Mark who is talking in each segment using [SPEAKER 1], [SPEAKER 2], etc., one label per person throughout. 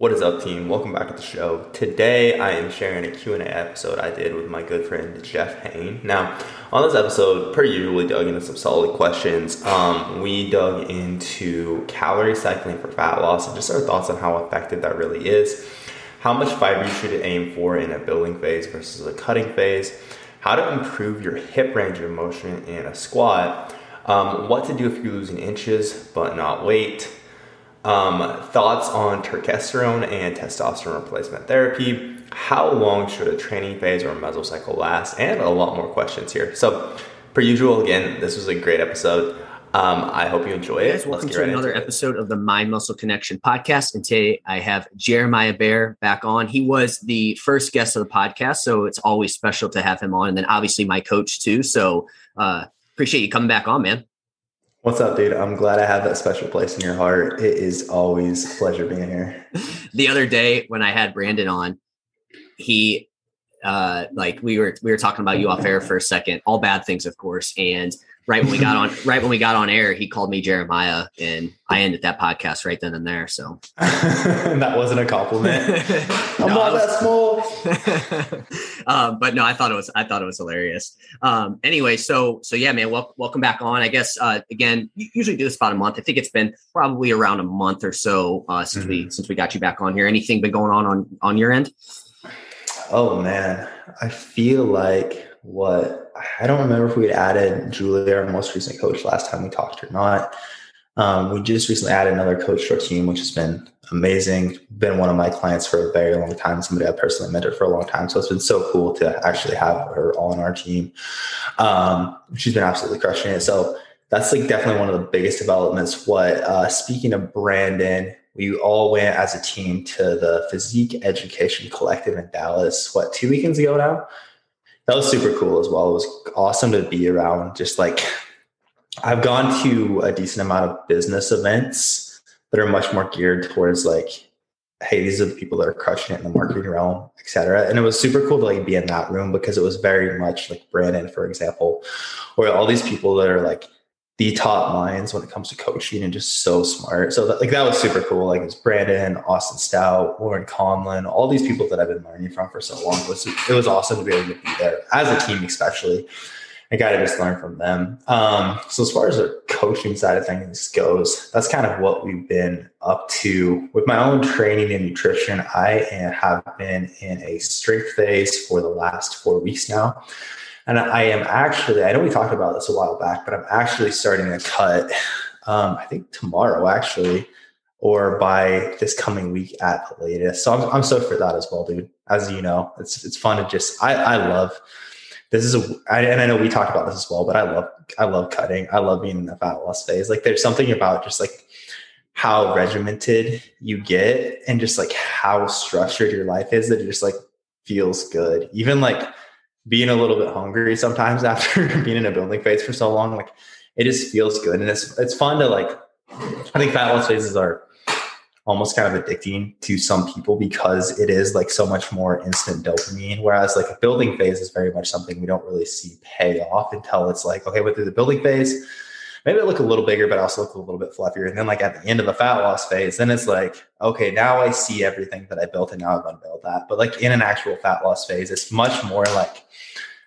[SPEAKER 1] What is up, team? Welcome back to the show. Today, I am sharing a Q&A episode I did with my good friend Jeff Hain. Now, on this episode, per usual, we dug into some solid questions. Um, we dug into calorie cycling for fat loss and just our thoughts on how effective that really is, how much fiber you should aim for in a building phase versus a cutting phase, how to improve your hip range of motion in a squat, um, what to do if you're losing inches but not weight, um, thoughts on testosterone and testosterone replacement therapy. How long should a training phase or a mesocycle last? And a lot more questions here. So, per usual, again, this was a great episode. Um, I hope you enjoy it.
[SPEAKER 2] Guys, welcome to right another episode of the Mind Muscle Connection podcast. And today I have Jeremiah Bear back on. He was the first guest of the podcast, so it's always special to have him on. And then obviously my coach too. So uh, appreciate you coming back on, man.
[SPEAKER 1] What's up, dude? I'm glad I have that special place in your heart. It is always a pleasure being here.
[SPEAKER 2] the other day when I had Brandon on, he uh like we were we were talking about you off air for a second, all bad things, of course. And right when we got on right when we got on air, he called me Jeremiah, and I ended that podcast right then and there. So
[SPEAKER 1] that wasn't a compliment. I'm no, not that
[SPEAKER 2] small. um, but no, I thought it was I thought it was hilarious. Um, anyway, so so yeah, man, wel- welcome back on. I guess uh, again, usually do this about a month. I think it's been probably around a month or so uh, since mm-hmm. we since we got you back on here. Anything been going on on on your end?
[SPEAKER 1] Oh man, I feel like what I don't remember if we had added Julia, our most recent coach, last time we talked or not. Um, we just recently added another coach to our team, which has been amazing. Been one of my clients for a very long time, somebody I personally mentored for a long time. So it's been so cool to actually have her all on our team. Um, she's been absolutely crushing it. So that's like definitely one of the biggest developments. What uh, speaking of Brandon, we all went as a team to the Physique Education Collective in Dallas. What two weekends ago now? That was super cool as well. It was awesome to be around. Just like I've gone to a decent amount of business events that are much more geared towards like, hey, these are the people that are crushing it in the marketing realm, et cetera. And it was super cool to like be in that room because it was very much like Brandon, for example, or all these people that are like the top minds when it comes to coaching and just so smart. So that, like that was super cool. Like it's Brandon, Austin Stout, Warren Conlon, all these people that I've been learning from for so long. It was it was awesome to be able to be there as a team, especially. I got to just learn from them. Um, so as far as the coaching side of things goes, that's kind of what we've been up to with my own training and nutrition. I have been in a strength phase for the last four weeks now. And I am actually, I know we talked about this a while back, but I'm actually starting a cut, um, I think tomorrow actually, or by this coming week at the latest. So I'm, I'm stoked for that as well, dude. As you know, it's, it's fun to just, I, I love, this is a, I, and I know we talked about this as well, but I love, I love cutting. I love being in the fat loss phase. Like there's something about just like how regimented you get and just like how structured your life is that it just like feels good. Even like, being a little bit hungry sometimes after being in a building phase for so long. Like it just feels good. And it's it's fun to like I think fat loss phases are almost kind of addicting to some people because it is like so much more instant dopamine. Whereas like a building phase is very much something we don't really see pay off until it's like, okay, went through the building phase, maybe it look a little bigger, but also look a little bit fluffier. And then like at the end of the fat loss phase, then it's like, okay, now I see everything that I built and now I've unveiled that. But like in an actual fat loss phase, it's much more like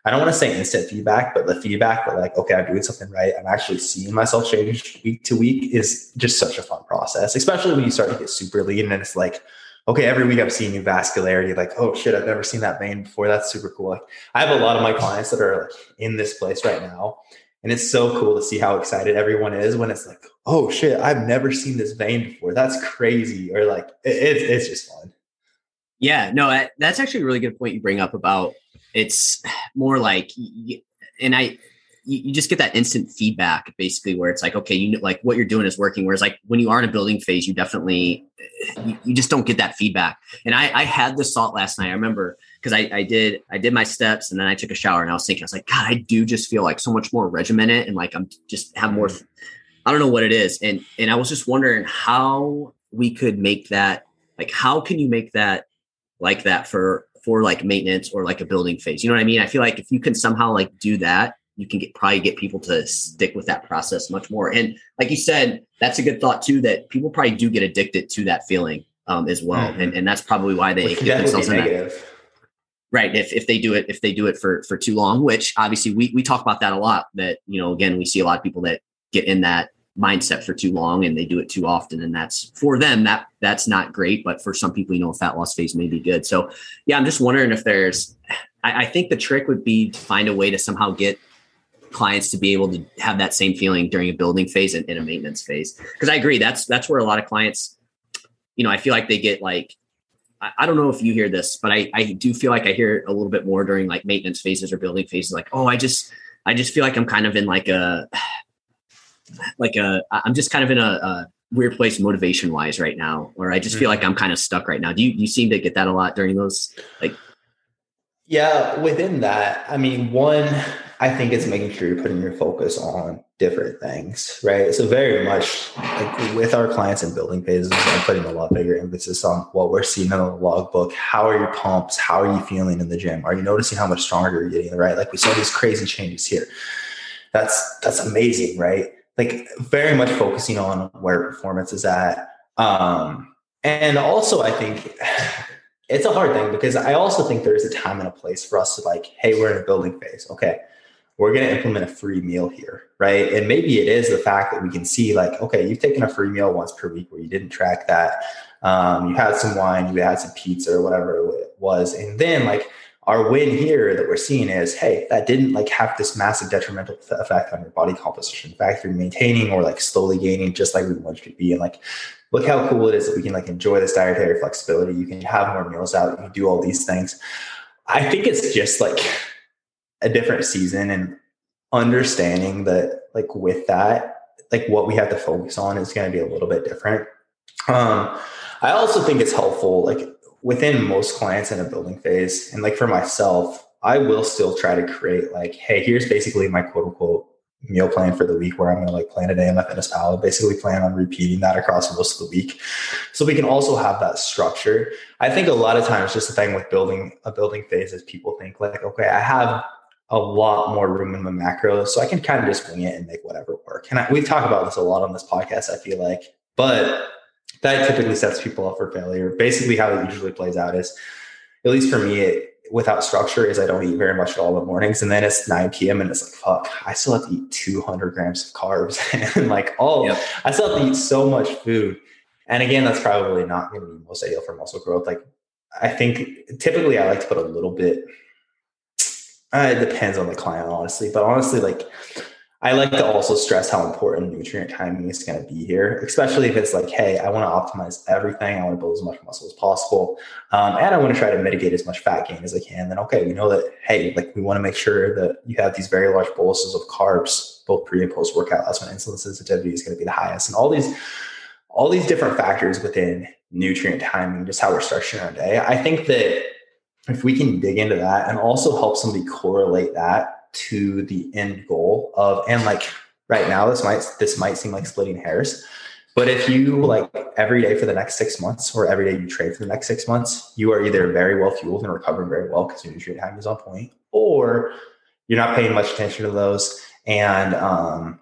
[SPEAKER 1] I don't want to say instant feedback, but the feedback that like, okay, I'm doing something right. I'm actually seeing myself change week to week is just such a fun process, especially when you start to get super lean and it's like, okay, every week I'm seeing new vascularity. Like, oh shit, I've never seen that vein before. That's super cool. Like, I have a lot of my clients that are like in this place right now, and it's so cool to see how excited everyone is when it's like, oh shit, I've never seen this vein before. That's crazy. Or like, it, it's it's just fun.
[SPEAKER 2] Yeah, no, that's actually a really good point you bring up about it's more like and i you, just get that instant feedback basically where it's like okay you know like what you're doing is working whereas like when you are in a building phase you definitely you, you just don't get that feedback. And i i had this thought last night i remember because I, I did i did my steps and then i took a shower and i was thinking i was like god i do just feel like so much more regimented and like i'm just have more mm. i don't know what it is and and i was just wondering how we could make that like how can you make that like that for for like maintenance or like a building phase. You know what I mean? I feel like if you can somehow like do that, you can get probably get people to stick with that process much more. And like you said, that's a good thought too, that people probably do get addicted to that feeling um, as well, mm-hmm. and and that's probably why they get themselves in negative. that. Right. If if they do it if they do it for for too long, which obviously we we talk about that a lot. That you know again we see a lot of people that get in that mindset for too long and they do it too often. And that's for them that that's not great. But for some people you know a fat loss phase may be good. So yeah i'm just wondering if there's I, I think the trick would be to find a way to somehow get clients to be able to have that same feeling during a building phase and in a maintenance phase. Because i agree that's that's where a lot of clients you know i feel like they get like I, don't know if you hear this but i i do feel like i hear a little bit more during like maintenance phases or building phases. Like oh i just i just feel like i'm kind of in like a like a I'm just kind of in a, a weird place motivation wise right now, or I just feel like mm-hmm. I'm kind of stuck right now. Do you you seem to get that a lot during those like?
[SPEAKER 1] Yeah, within that, I mean, one, I think it's making sure you're putting your focus on different things, right? So very much like with our clients in building phases, I'm putting a lot bigger emphasis on what we're seeing in the logbook. How are your pumps? How are you feeling in the gym? Are you noticing how much stronger you're getting? Right? Like we saw these crazy changes here. That's that's amazing, right? Like very much focusing on where performance is at. Um, and also, I think it's a hard thing because I also think there's a time and a place for us to like, hey, we're in a building phase. Okay, we're going to implement a free meal here, right? And maybe it is the fact that we can see, like, okay, you've taken a free meal once per week where you didn't track that. Um, you had some wine, you had some pizza or whatever it was. And then, like, our win here that we're seeing is hey that didn't like have this massive detrimental effect on your body composition. In fact you're maintaining or like slowly gaining just like we want you to be and like look how cool it is that we can like enjoy this dietary flexibility. You can have more meals out. You can do all these things. I think it's just like a different season and understanding that like with that like what we have to focus on is going to be a little bit different. Um i also think it's helpful like within most clients in a building phase, and like for myself, I will still try to create like, hey, here's basically my quote unquote meal plan for the week where I'm going to like plan a day in MyFitnessPal. Basically, plan on repeating that across most of the week, so we can also have that structure. I think a lot of times, just the thing with building a building phase is people think like, okay, I have a lot more room in the macros, so I can kind of just wing it and make whatever work. And I, we talk about this a lot on this podcast. I feel like, but that typically sets people up for failure. Basically, how it usually plays out is, at least for me, it, without structure, is I don't eat very much at all in the mornings, and then it's 9 p.m. and it's like, fuck, I still have to eat 200 grams of carbs, and like, oh, yep. I still have to eat so much food. And again, that's probably not going to be most ideal for muscle growth. Like, I think typically I like to put a little bit. Uh, it depends on the client, honestly, but honestly, like I like to also stress how important nutrient timing is going to be here, especially if it's like, hey, I want to optimize everything. I want to build as much muscle as possible. Um, and I want to try to mitigate as much fat gain as I can. Then, okay, we know that, hey, like we want to make sure that you have these very large boluses of carbs, both pre and post workout. That's when insulin sensitivity is going to be the highest. And all these, all these different factors within nutrient timing, just how we're structuring our day. I think that if we can dig into that and also help somebody correlate that to the end goal of and like right now this might this might seem like splitting hairs but if you like every day for the next six months or every day you trade for the next six months you are either very well fueled and recovering very well because your nutrient time is on point or you're not paying much attention to those. And um,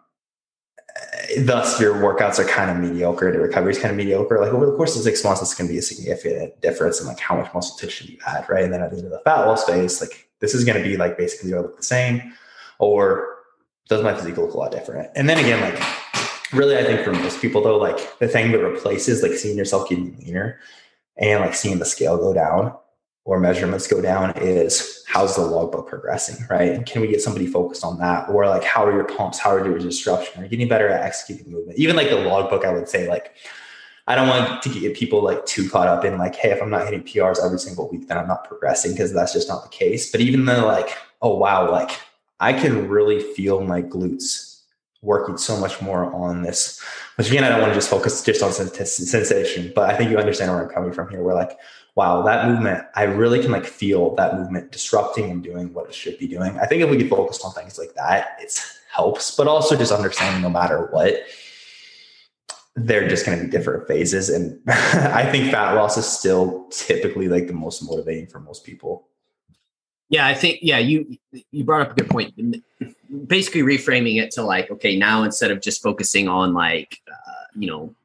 [SPEAKER 1] thus your workouts are kind of mediocre the recovery is kind of mediocre. Like over the course of six months it's going to be a significant difference in like how much muscle tissue you add right? And then at the end of the fat loss phase like this is going to be like basically look the same or does my physique look a lot different? And then again, like really, I think for most people though, like the thing that replaces like seeing yourself getting leaner and like seeing the scale go down or measurements go down is how's the logbook progressing, right? Can we get somebody focused on that? Or like how are your pumps? How are your disruption? Are you getting better at executing movement? Even like the logbook, I would say like I don't want to get people like too caught up in like, hey, if I'm not hitting PRs every single week, then I'm not progressing because that's just not the case. But even though like, oh wow, like I can really feel my glutes working so much more on this. Which again, I don't want to just focus just on sensation, but I think you understand where I'm coming from here. Where like, wow, that movement, I really can like feel that movement disrupting and doing what it should be doing. I think if we get focused on things like that, it helps, but also just understanding no matter what they're just going to be different phases. And I think fat loss is still typically like the most motivating for most people.
[SPEAKER 2] Yeah, I think yeah, you you brought up a good point. Basically, reframing it to like, okay, now instead of just focusing on like, uh, you know,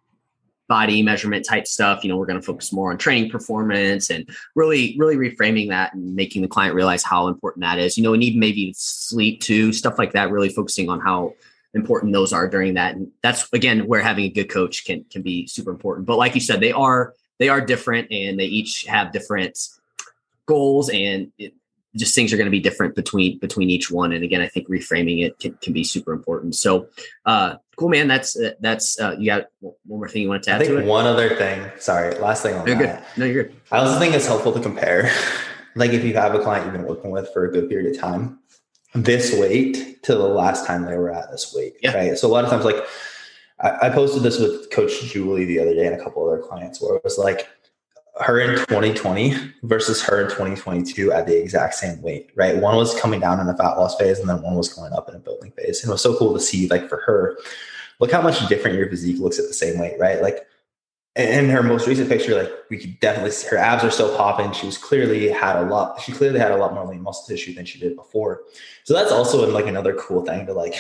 [SPEAKER 2] body measurement type stuff. You know, we're going to focus more on training performance and really, really reframing that and making the client realize how important that is. You know, and even maybe sleep too, stuff like that. Really focusing on how important those are during that. And that's again where having a good coach can can be super important. But like you said, they are they are different and they each have different goals and it, just things are going to be different between between each one. And again i think reframing it can, can be super important. So uh cool man. That's uh, that's uh you got one more thing you want to add
[SPEAKER 1] i think one other thing sorry last thing on
[SPEAKER 2] you're
[SPEAKER 1] that.
[SPEAKER 2] good no you're good.
[SPEAKER 1] I also think it's helpful to compare. Like if you have a client you've been working with for a good period of time this weight to the last time they were at this weight yeah. right so a lot of times like I, I posted this with coach julie the other day and a couple other clients where it was like her in 2020 versus her in 2022 at the exact same weight, right? One was coming down in a fat loss phase and then one was going up in a building phase. And it was so cool to see, like, for her, look how much different your physique looks at the same weight, right? Like, in her most recent picture, like, we could definitely see her abs are still popping. She was clearly had a lot, she clearly had a lot more lean muscle tissue than she did before. So that's also like another cool thing to like,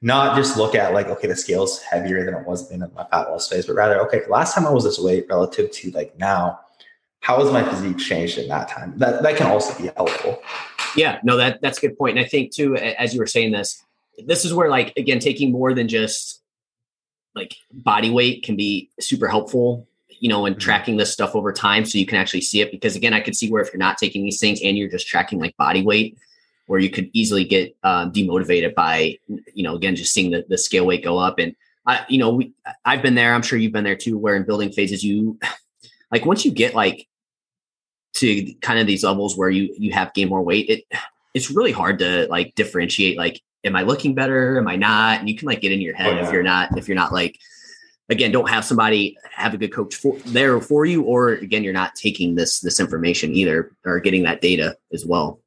[SPEAKER 1] not just look at like, okay, the scale's heavier than it was in my fat loss phase, but rather, okay, last time I was this weight relative to like now, how has my physique changed in that time? That that can also be helpful.
[SPEAKER 2] Yeah, no, that that's a good point. And I think too, as you were saying this, this is where like again, taking more than just like body weight can be super helpful, you know, and mm-hmm. tracking this stuff over time so you can actually see it. Because again, I could see where if you're not taking these things and you're just tracking like body weight, where you could easily get um, demotivated by, you know, again, just seeing the, the scale weight go up. And I, you know, we, I've been there. I'm sure you've been there too. Where in building phases, you like once you get like to kind of these levels where you you have gained more weight, it it's really hard to like differentiate like am I looking better? Am I not? And you can like get in your head oh, yeah. if you're not if you're not like again don't have somebody have a good coach for there for you or again you're not taking this this information either or getting that data as well.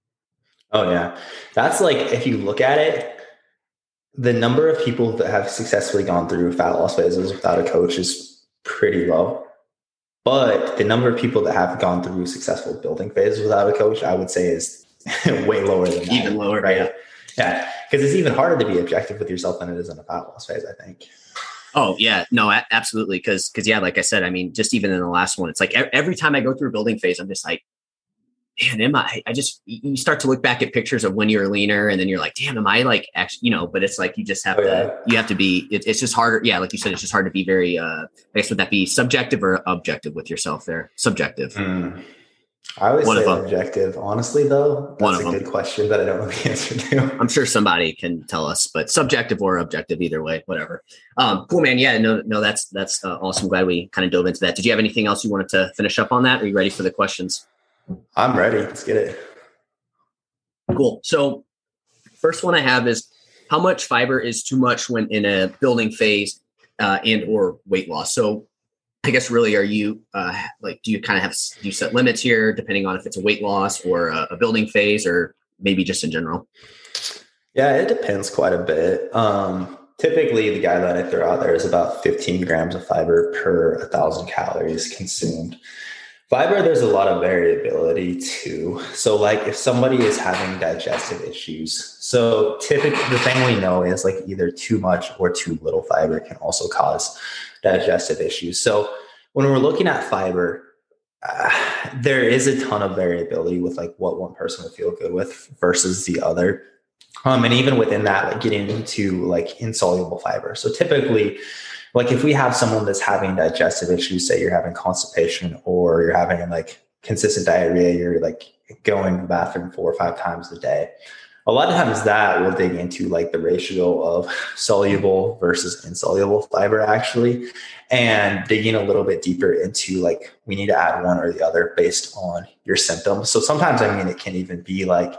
[SPEAKER 1] Oh yeah. That's like if you look at it the number of people that have successfully gone through fat loss phases without a coach is pretty low. But the number of people that have gone through successful building phases without a coach, I would say is way lower than that.
[SPEAKER 2] Even lower,
[SPEAKER 1] right? Yeah. Yeah. Because it's even harder to be objective with yourself than it is in a fat loss phase, I think.
[SPEAKER 2] Oh yeah, no, absolutely. Because because yeah, like I said, I mean, just even in the last one, it's like every time I go through a building phase, I'm just like, man, am I? I just you start to look back at pictures of when you're leaner, and then you're like, damn, am I like actually, you know? But it's like you just have oh, to, you have to be. It, it's just harder. Yeah, like you said, it's just hard to be very. uh I guess would that be subjective or objective with yourself? There, subjective.
[SPEAKER 1] Mm. I always say objective. Honestly, though, that's a good question that I don't know the answer to.
[SPEAKER 2] I'm sure somebody can tell us, but subjective or objective, either way, whatever. Um, cool, man. Yeah, no, no, that's that's uh, awesome. Glad we kind of dove into that. Did you have anything else you wanted to finish up on that? Are you ready for the questions?
[SPEAKER 1] I'm ready. Let's get it.
[SPEAKER 2] Cool. So, first one I have is how much fiber is too much when in a building phase uh, and or weight loss. So, I guess really, are you uh, like, do you kind of have do you set limits here depending on if it's a weight loss or a, a building phase, or maybe just in general?
[SPEAKER 1] Yeah, it depends quite a bit. Um, typically, the guideline I throw out there is about 15 grams of fiber per 1,000 calories consumed. Fiber, there's a lot of variability too. So, like if somebody is having digestive issues, so typically the thing we know is like either too much or too little fiber can also cause digestive issues. So, when we're looking at fiber, uh, there is a ton of variability with like what one person would feel good with versus the other. Um, and even within that, like getting into like insoluble fiber. So typically, like if we have someone that's having digestive issues, say you're having constipation or you're having like consistent diarrhea, you're like going to the bathroom four or five times a day. A lot of times that will dig into like the ratio of soluble versus insoluble fiber actually, and digging a little bit deeper into like we need to add one or the other based on your symptoms. So sometimes I mean it can even be like,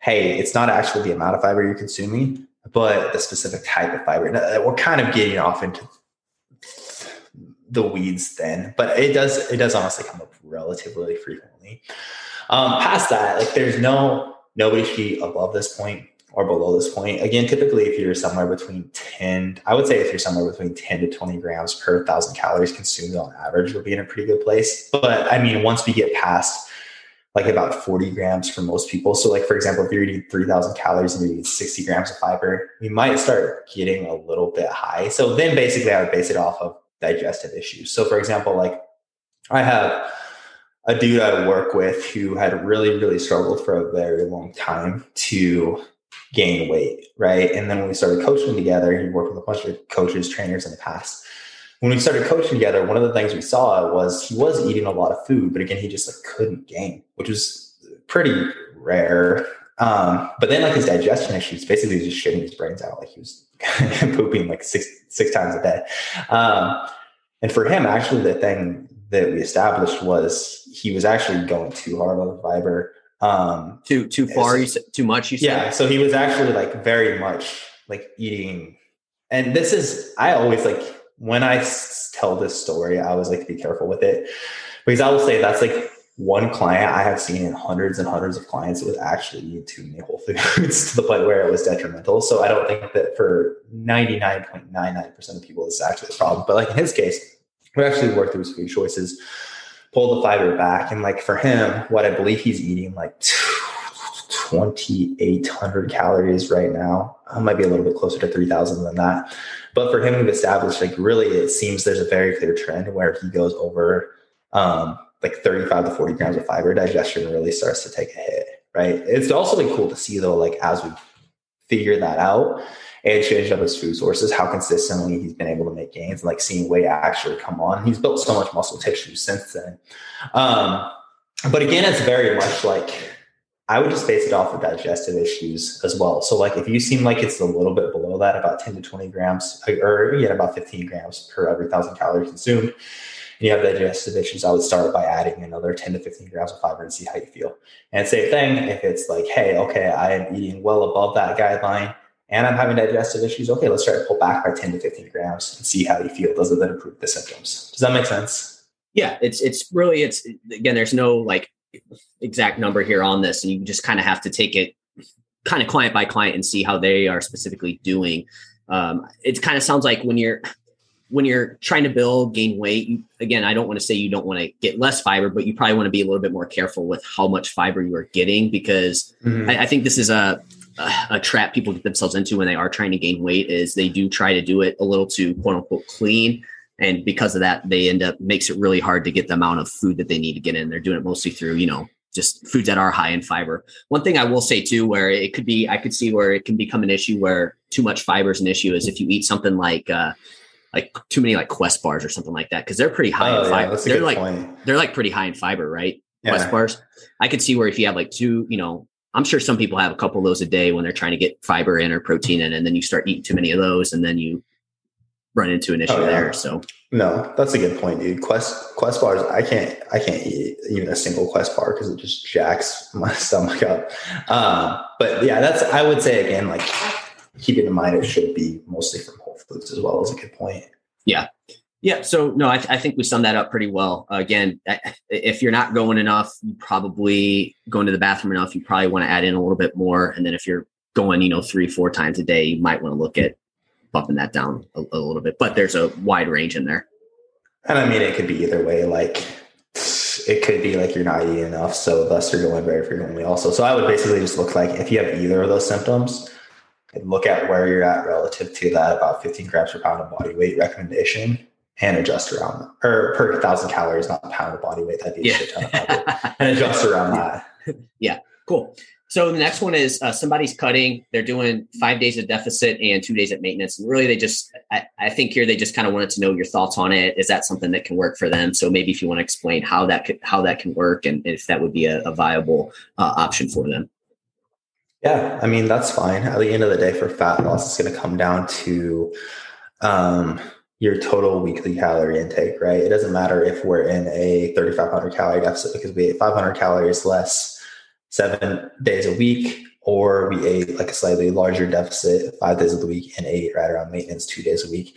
[SPEAKER 1] hey, it's not actually the amount of fiber you're consuming, but the specific type of fiber. Now, we're kind of getting off into the weeds then, but it does it does honestly come up relatively frequently. Um, past that, like there's no nobody should be above this point or below this point. Again, typically if you're somewhere between 10, I would say if you're somewhere between 10 to 20 grams per thousand calories consumed on average, you'll be in a pretty good place. But I mean, once we get past like about 40 grams for most people. So like, for example, if you're eating 3000 calories and you're eating 60 grams of fiber, we might start getting a little bit high. So then basically I would base it off of digestive issues. So, for example, like I have a dude I work with who had really, really struggled for a very long time to gain weight, right? And then when we started coaching together, he worked with a bunch of coaches, trainers in the past. When we started coaching together, one of the things we saw was he was eating a lot of food, but again, he just like couldn't gain, which was pretty rare. Um, but then like his digestion issues, basically he was just shitting his brains out. Like he was pooping like six six times a day. Um, and for him, actually, the thing that we established was he was actually going too hard on the fiber. Um,
[SPEAKER 2] too too far, so, you said, too much. You said,
[SPEAKER 1] yeah. So he was actually like very much like eating, and this is I always like when I tell this story, I always like to be careful with it because I will say that's like one client I have seen in hundreds and hundreds of clients that was actually eating too many whole foods to the point where it was detrimental. So I don't think that for 99.99% of people, this is actually a problem. But like in his case, we actually worked through his food choices, pulled the fiber back. And like for him, what I believe he's eating like 2,800 calories right now. I might be a little bit closer to 3,000 than that. But for him, we've established like really, it seems there's a very clear trend where he goes over um, like 35 to 40 grams of fiber, digestion really starts to take a hit, right? It's also like cool to see though, like as we figure that out and change up his food sources, how consistently he's been able to make gains and like seeing weight actually come on. He's built so much muscle tissue since then. Um, but again, it's very much like I would just base it off of digestive issues as well. So, like, if you seem like it's a little bit below that, about 10 to 20 grams, or yeah, about 15 grams per every thousand calories consumed, and you have digestive issues, I would start by adding another 10 to 15 grams of fiber and see how you feel. And same thing, if it's like, hey, okay, I am eating well above that guideline and I'm having digestive issues, okay, let's try to pull back by 10 to 15 grams and see how you feel. Does it then improve the symptoms? Does that make sense?
[SPEAKER 2] Yeah, it's it's really it's again, there's no like exact number here on this, and you just kind of have to take it kind of client by client and see how they are specifically doing. Um, it kind of sounds like when you're when you're trying to build gain weight you, again i don't want to say you don't want to get less fiber but you probably want to be a little bit more careful with how much fiber you are getting because mm-hmm. I, I, think this is a, a, trap people get themselves into when they are trying to gain weight is they do try to do it a little too quote unquote clean and because of that they end up makes it really hard to get the amount of food that they need to get in they're doing it mostly through you know just foods that are high in fiber. One thing I will say too, where it could be, I could see where it can become an issue where too much fiber is an issue is if you eat something like uh, like too many like Quest bars or something like that because they're pretty high oh, in fiber. Yeah, they're like point. they're like pretty high in fiber, right? Yeah. Quest bars. I could see where if you have like two, you know, I'm sure some people have a couple of those a day when they're trying to get fiber in or protein in, and then you start eating too many of those, and then you run into an issue oh, yeah. there. So
[SPEAKER 1] no, that's a good point, dude. Quest Quest bars, I can't I can't eat even a single Quest bar because it just jacks my stomach up. Um, but yeah, that's I would say again, like keeping in mind it should be mostly from whole foods as well is a good point.
[SPEAKER 2] Yeah. Yeah. So no, I, th- I think we summed that up pretty well. Uh, again, if you're not going enough, you probably going to the bathroom enough. You probably want to add in a little bit more. And then if you're going, you know, three, four times a day, you might want to look at bumping that down a, a little bit. But there's a wide range in there.
[SPEAKER 1] And I mean, it could be either way. Like it could be like you're not eating enough, so thus you're going very frequently. Also, so I would basically just look like if you have either of those symptoms, and look at where you're at relative to that about 15 grams per pound of body weight recommendation and adjust around or per thousand calories, not pound of body weight. That'd be a yeah. shit ton of and adjust around that.
[SPEAKER 2] Yeah, cool. So the next one is uh, somebody's cutting. They're doing five days of deficit and two days at maintenance. And really, they just, I, I think here they just kind of wanted to know your thoughts on it. Is that something that can work for them? So maybe if you want to explain how that could, how that can work and if that would be a, a viable uh, option for them.
[SPEAKER 1] Yeah, I mean that's fine. At the end of the day, for fat loss, it's going to come down to um, your total weekly calorie intake, right? It doesn't matter if we're in a 3,500 calorie deficit because we ate 500 calories less seven days a week, or we ate like a slightly larger deficit five days of the week and ate right around maintenance two days a week.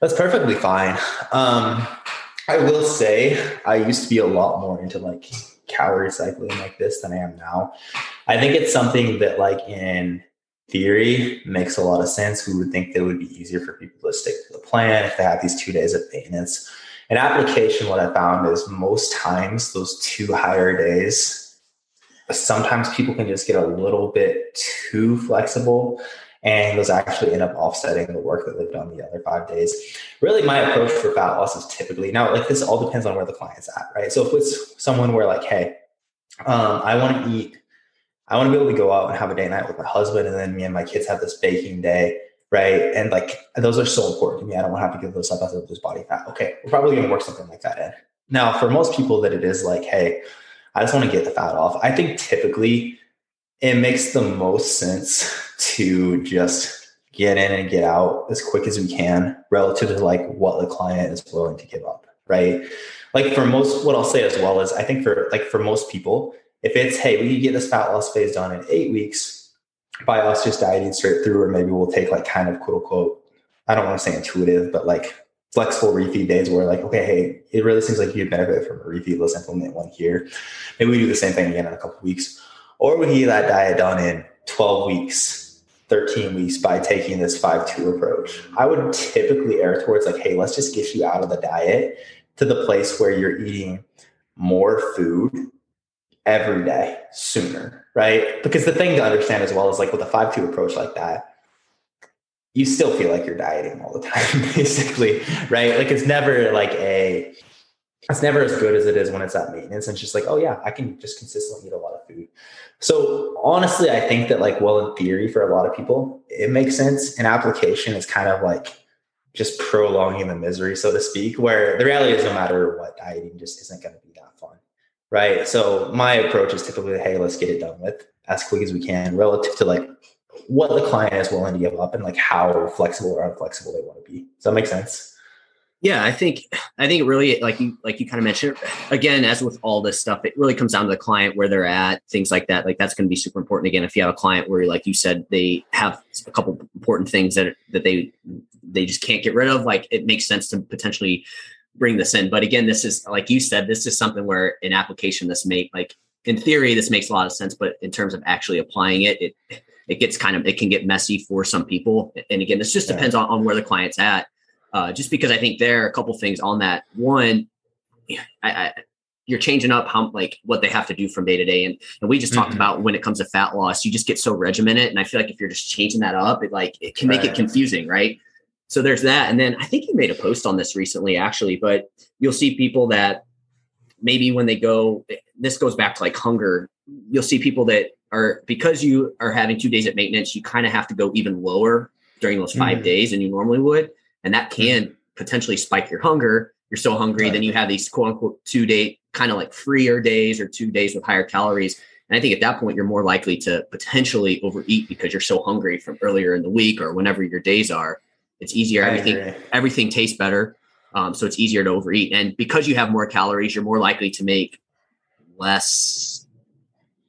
[SPEAKER 1] That's perfectly fine. Um, I will say I used to be a lot more into like calorie cycling like this than I am now. I think it's something that, like in theory, makes a lot of sense. We would think that it would be easier for people to stick to the plan if they have these two days of maintenance. In application, what I found is most times those two higher days, sometimes people can just get a little bit too flexible and those actually end up offsetting the work that they've done the other five days. Really, my approach for fat loss is typically now like this all depends on where the client's at, right? So if it's someone where like, hey, um, I want to eat, I want to be able to go out and have a day night with my husband, and then me and my kids have this baking day, right? And like those are so important to me. I don't want to have to give those up as I lose body fat. Okay, we're probably going to work something like that in. Now, for most people, that it is like, hey, I just want to get the fat off. I think typically it makes the most sense to just get in and get out as quick as we can relative to like what the client is willing to give up right like for most what i'll say as well is i think for like for most people if it's hey we can get this fat loss phase done in eight weeks by us just dieting straight through or maybe we'll take like kind of quote unquote i don't want to say intuitive but like flexible refeed days where like okay hey it really seems like you'd benefit from a refeed let's implement one here maybe we do the same thing again in a couple weeks or we get that diet done in 12 weeks 13 weeks by taking this 5-2 approach. I would typically err towards like, hey, let's just get you out of the diet to the place where you're eating more food every day sooner, right? Because the thing to understand as well is like with a 5-2 approach like that, you still feel like you're dieting all the time, basically, right? Like it's never like a it's never as good as it is when it's at maintenance. And it's just like, oh yeah, I can just consistently eat a lot of food. So honestly, I think that like, well, in theory, for a lot of people, it makes sense. In application, it's kind of like just prolonging the misery, so to speak. Where the reality is, no matter what, dieting just isn't going to be right? So my approach is typically, hey, let's get it done with as quick as we can, relative to like what the client is willing to give up and like how flexible or unflexible they want to be. Does that make sense?
[SPEAKER 2] Yeah, I think I think really like you like you kind of mentioned again as with all this stuff it really comes down to the client where they're at things like that like that's going to be super important again if you have a client where like you said they have a couple important things that that they they just can't get rid of like it makes sense to potentially bring this in but again this is like you said this is something where an application this make like in theory this makes a lot of sense but in terms of actually applying it it it gets kind of it can get messy for some people and again this just depends on, on where the client's at uh, just because I think there are a couple things on that. One, I, I, you're changing up how like what they have to do from day to day, and and we just mm-hmm. talked about when it comes to fat loss, you just get so regimented, and I feel like if you're just changing that up, it like it can make right. it confusing, right? So there's that, and then I think you made a post on this recently, actually, but you'll see people that maybe when they go, this goes back to like hunger. You'll see people that are because you are having two days at maintenance, you kind of have to go even lower during those 5 mm-hmm. days than you normally would and that can potentially spike your hunger. You're so hungry, right. then you have these quote unquote two day kind of like freer days or two days with higher calories. And I think at that point, you're more likely to potentially overeat because you're so hungry from earlier in the week or whenever your days are. It's easier. I everything agree. everything tastes better, um, so it's easier to overeat. And because you have more calories, you're more likely to make less.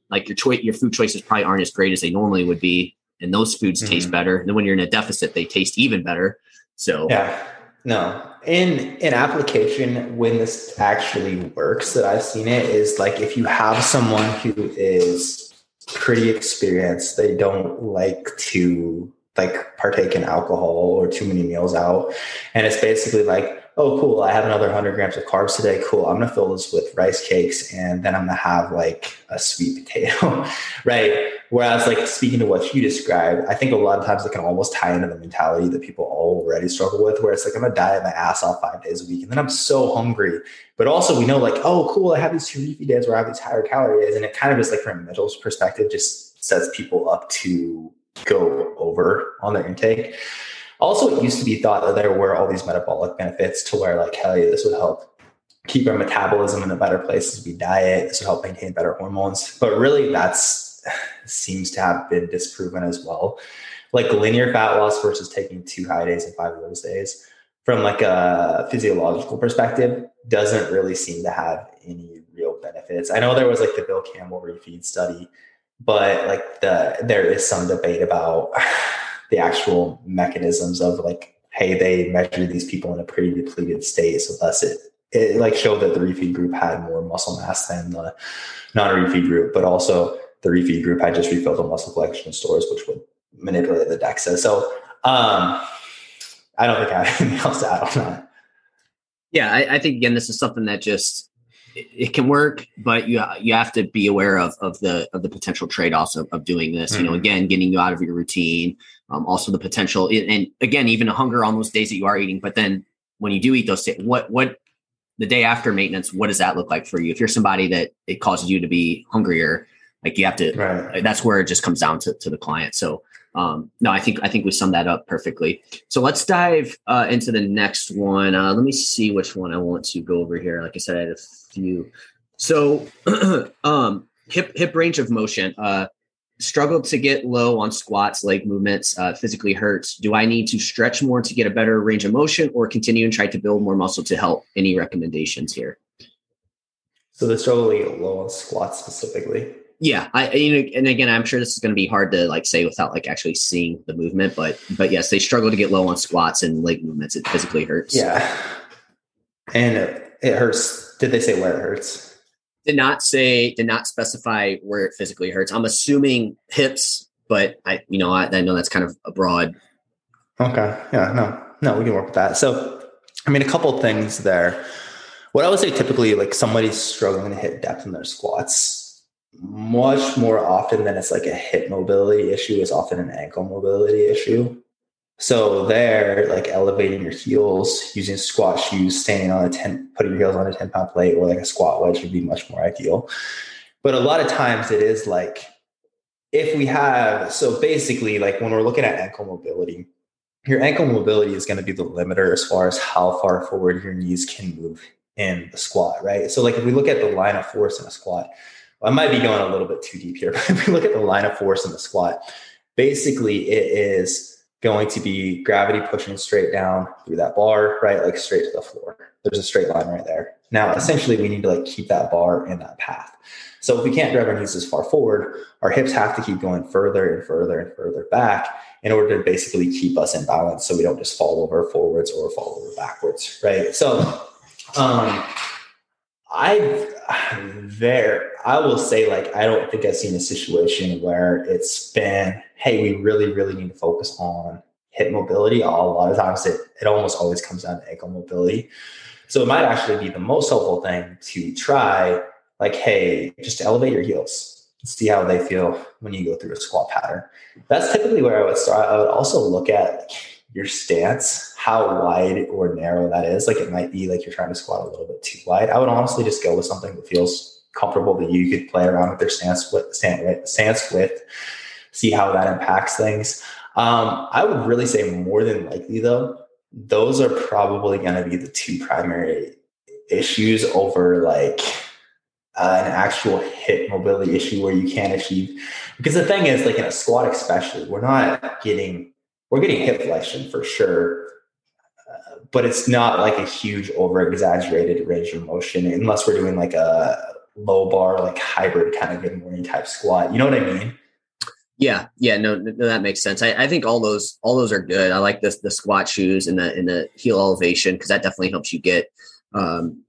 [SPEAKER 2] Like your choice, your food choices probably aren't as great as they normally would be, and those foods mm-hmm. taste better. And then when you're in a deficit, they taste even better. So
[SPEAKER 1] yeah, no. In in application, when this actually works, that I've seen it is like if you have someone who is pretty experienced, they don't like to like partake in alcohol or too many meals out, and it's basically like oh, cool, I have another 100 grams of carbs today. Cool. I'm to fill this with rice cakes and then I'm to have like a sweet potato, right? Whereas, like, speaking to what you described, I think a lot of times it can almost tie into the mentality that people already struggle with, where it's like, I'm to diet my ass off five days a week and then I'm so hungry. But also, we know, like, oh, cool, I have these two leafy days where I have these higher calorie days. And it kind of just like from a mental perspective, just sets people up to go over on their intake. Also, it used to be thought that there were all these metabolic benefits to where, like, hell yeah, this would help keep our metabolism in a better place as we diet. This would help maintain better hormones. But really, that's seems to have been disproven as well. Like linear fat loss versus taking two high days and five low days, from like a physiological perspective, doesn't really seem to have any real benefits. I know there was like the Bill Campbell refeed study, but like the there is some debate about the actual mechanisms of like, hey, they measured these people in a pretty depleted state, so thus it it like showed that the refeed group had more muscle mass than the non-refeed group, but also the refeed group had just refilled the muscle glycogen stores, which would manipulate the DEXA. So um, I don't think I have anything else to add on that.
[SPEAKER 2] Yeah, I, I think again, this is something that just it can work, but you you have to be aware of of the of the potential trade offs of, of doing this. Mm-hmm. You know, mm-hmm. again, getting you out of your routine, um, also the potential, and again, even a hunger on those days that you are eating. But then when you do eat those, what what the day after maintenance, what does that look like for you? If you're somebody that it causes you to be hungrier, like you have to. Right. That's where it just comes down to to the client. So um, no, I think I think we summed that up perfectly. So let's dive uh, into the next one. Uh, let me see which one I want to go over here. Like I said, I had a few. So um, hip hip range of motion. Uh, struggled to get low on squats, leg movements. Uh, physically hurts. Do I need to stretch more to get a better range of motion, or continue and try to build more muscle to help? Any recommendations here?
[SPEAKER 1] So the struggle to get low on squats specifically
[SPEAKER 2] yeah i you know and again i'm sure this is going to be hard to like say without like actually seeing the movement but but yes they struggle to get low on squats and leg movements it physically hurts
[SPEAKER 1] yeah and it, it hurts did they say where it hurts?
[SPEAKER 2] Did not say did not specify where it physically hurts. I'm assuming hips but i you know i, I know that's kind of a broad
[SPEAKER 1] okay yeah no no we can work with that. So i mean a couple things there. What i would say typically like somebody's struggling to hit depth in their squats much more often than it's like a hip mobility issue is often an ankle mobility issue. So there, like elevating your heels, using squat shoes, standing on a 10, putting your heels on a 10 pound plate or like a squat wedge would be much more ideal. But a lot of times it is like, if we have, so basically like when we're looking at ankle mobility, your ankle mobility is going to be the limiter as far as how far forward your knees can move in the squat, right? So like if we look at the line of force in a squat, I might be going a little bit too deep here, but if we look at the line of force in the squat, basically it is going to be gravity pushing straight down through that bar, right? Like straight to the floor. There's a straight line right there. Now, essentially, we need to like keep that bar in that path. So if we can't drive our knees as far forward, our hips have to keep going further and further and further back in order to basically keep us in balance so we don't just fall over forwards or fall over backwards, right? So um, I there I will say like I don't think I've seen a situation where it's been hey we really really need to focus on hip mobility. A lot of times it it almost always comes down to ankle mobility. So it might actually be the most helpful thing to try like hey just elevate your heels see how they feel when you go through a squat pattern. That's typically where I would start. I would also look at your stance, how wide or narrow that is. Like it might be like you're trying to squat a little bit too wide. I would honestly just go with something that feels comfortable that you could play around with their stance with stance width, see how that impacts things. Um, I would really say more than likely though, those are probably going to be the two primary issues over like uh, an actual hip mobility issue where you can't achieve. Because the thing is, like in a squat, especially, we're not getting we're getting hip flexion for sure, uh, but it's not like a huge over exaggerated range of motion unless we're doing like a low bar, like hybrid kind of good morning type squat. You know what I mean?
[SPEAKER 2] Yeah, yeah, no, no that makes sense. I, I, think all those all those are good. I like this the squat shoes and the and the heel elevation because that definitely helps you get um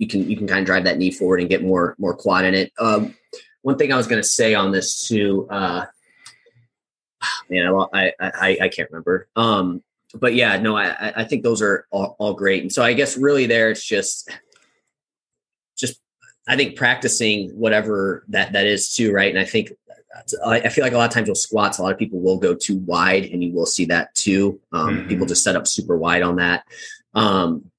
[SPEAKER 2] you can you can kind of drive that knee forward and get more more quad in it. Um, one thing I was going to say on this too, uh, man, I, I, I can't remember. Um, but yeah, no, I, I think those are all, all great. And so I guess really there, it's just, just, I think practicing whatever that, that is too. Right. And I think, I feel like a lot of times with squats, a lot of people will go too wide and you will see that too. Um, mm-hmm. People just set up super wide on that. Um,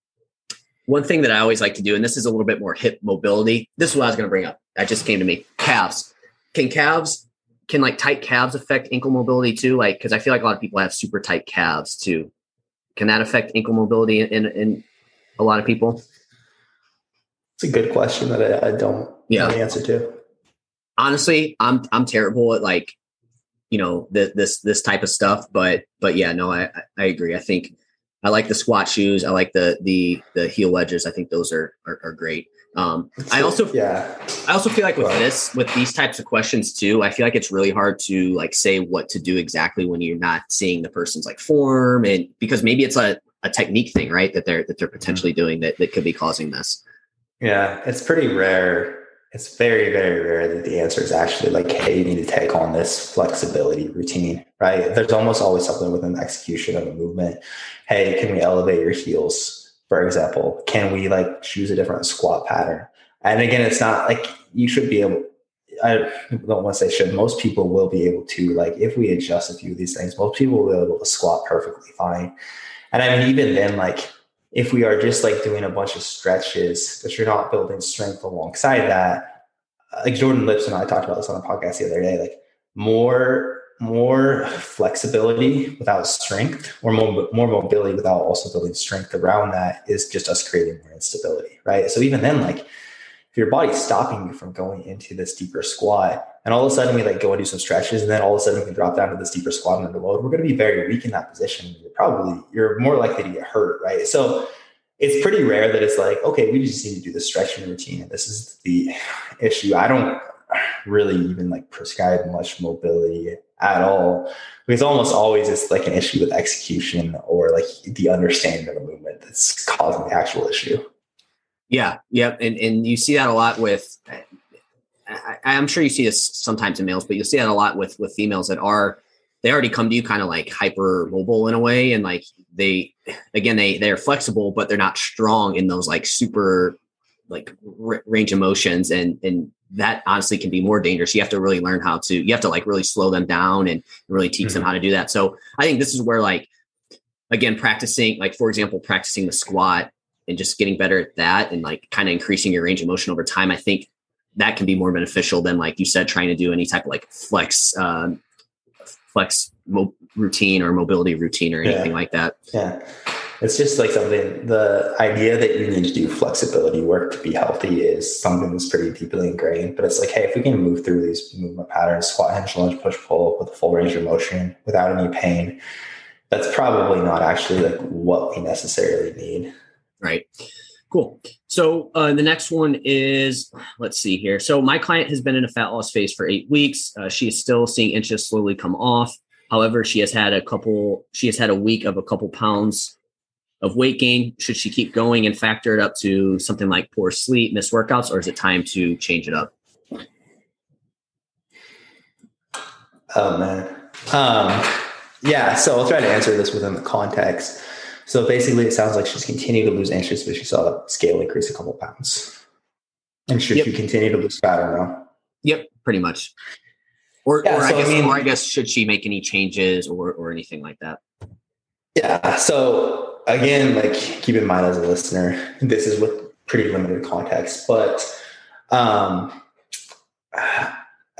[SPEAKER 2] one thing that I always like to do, and this is a little bit more hip mobility. This is what I was going to bring up. That just came to me. Calves. Can calves can like tight calves affect ankle mobility too? Like, because I feel like a lot of people have super tight calves too. Can that affect ankle mobility in, in, in a lot of people?
[SPEAKER 1] It's a good question that I, I don't yeah. know the answer to.
[SPEAKER 2] Honestly, I'm I'm terrible at like, you know, the, this this type of stuff. But but yeah, no, I I agree. I think I like the squat shoes. I like the the the heel wedges. I think those are are, are great. Um, I also yeah. I also feel like with this with these types of questions too, I feel like it's really hard to like say what to do exactly when you're not seeing the person's like form and because maybe it's a, a technique thing, right? That they're that they're potentially doing that that could be causing this.
[SPEAKER 1] Yeah, it's pretty rare. It's very, very rare that the answer is actually like, hey, you need to take on this flexibility routine, right? There's almost always something within the execution of a movement. Hey, can we elevate your heels? For example, can we like choose a different squat pattern? And again, it's not like you should be able. I don't want to say should. Most people will be able to like if we adjust a few of these things. Most people will be able to squat perfectly fine. And I mean, even then, like if we are just like doing a bunch of stretches, but you're not building strength alongside that, uh, like Jordan Lips and I talked about this on the podcast the other day, like more more flexibility without strength or more, more mobility without also building strength around that is just us creating more instability right? So even then like if your body's stopping you from going into this deeper squat and all of a sudden we like go and do some stretches and then all of a sudden we can drop down to this deeper squat under load we're going to be very weak in that position. You're probably you're more likely to get hurt right? So it's pretty rare that it's like okay we just need to do the stretching routine and this is the issue. I don't really even like prescribe much mobility at all. Because almost always it's like an issue with execution or like the understanding of the movement that's causing the actual issue.
[SPEAKER 2] Yeah yeah and, and you see that a lot with I, i'm sure you see this sometimes in males but you'll see that a lot with with females that are they already come to you kind of like hyper mobile in a way and like they again they they're flexible but they're not strong in those like super like r- range of motions and and that honestly can be more dangerous. You have to really learn how to, you have to like really slow them down and really teach mm-hmm. them how to do that. So I think this is where like, again, practicing, like for example, practicing the squat and just getting better at that and like kind of increasing your range of motion over time. I think that can be more beneficial than like you said, trying to do any type of like flex, um, flex mo- routine or mobility routine or anything
[SPEAKER 1] yeah.
[SPEAKER 2] like that.
[SPEAKER 1] Yeah it's just like something the idea that you need to do flexibility work to be healthy is something that's pretty deeply ingrained but it's like hey if we can move through these movement patterns squat hinge lunge push pull with a full range of motion without any pain that's probably not actually like what we necessarily need.
[SPEAKER 2] Right. Cool. So uh, the next one is let's see here. So my client has been in a fat loss phase for eight weeks. Uh, she is still seeing inches slowly come off. However she has had a couple she has had a week of a couple pounds of weight gain? Should she keep going and factor it up to something like poor sleep, missed workouts, or is it time to change it up?
[SPEAKER 1] Oh man. Um, yeah, so I'll try to answer this within the context. So basically, it sounds like she's continuing to lose inches, but she saw the scale increase a couple pounds. And should yep. she continue to lose fat or no?
[SPEAKER 2] Yep, pretty much. Or, yeah, or, so I guess, I mean, or I guess should she make any changes or or anything like that?
[SPEAKER 1] Yeah. So again, like keep in mind as a listener, this is with pretty limited context, but um,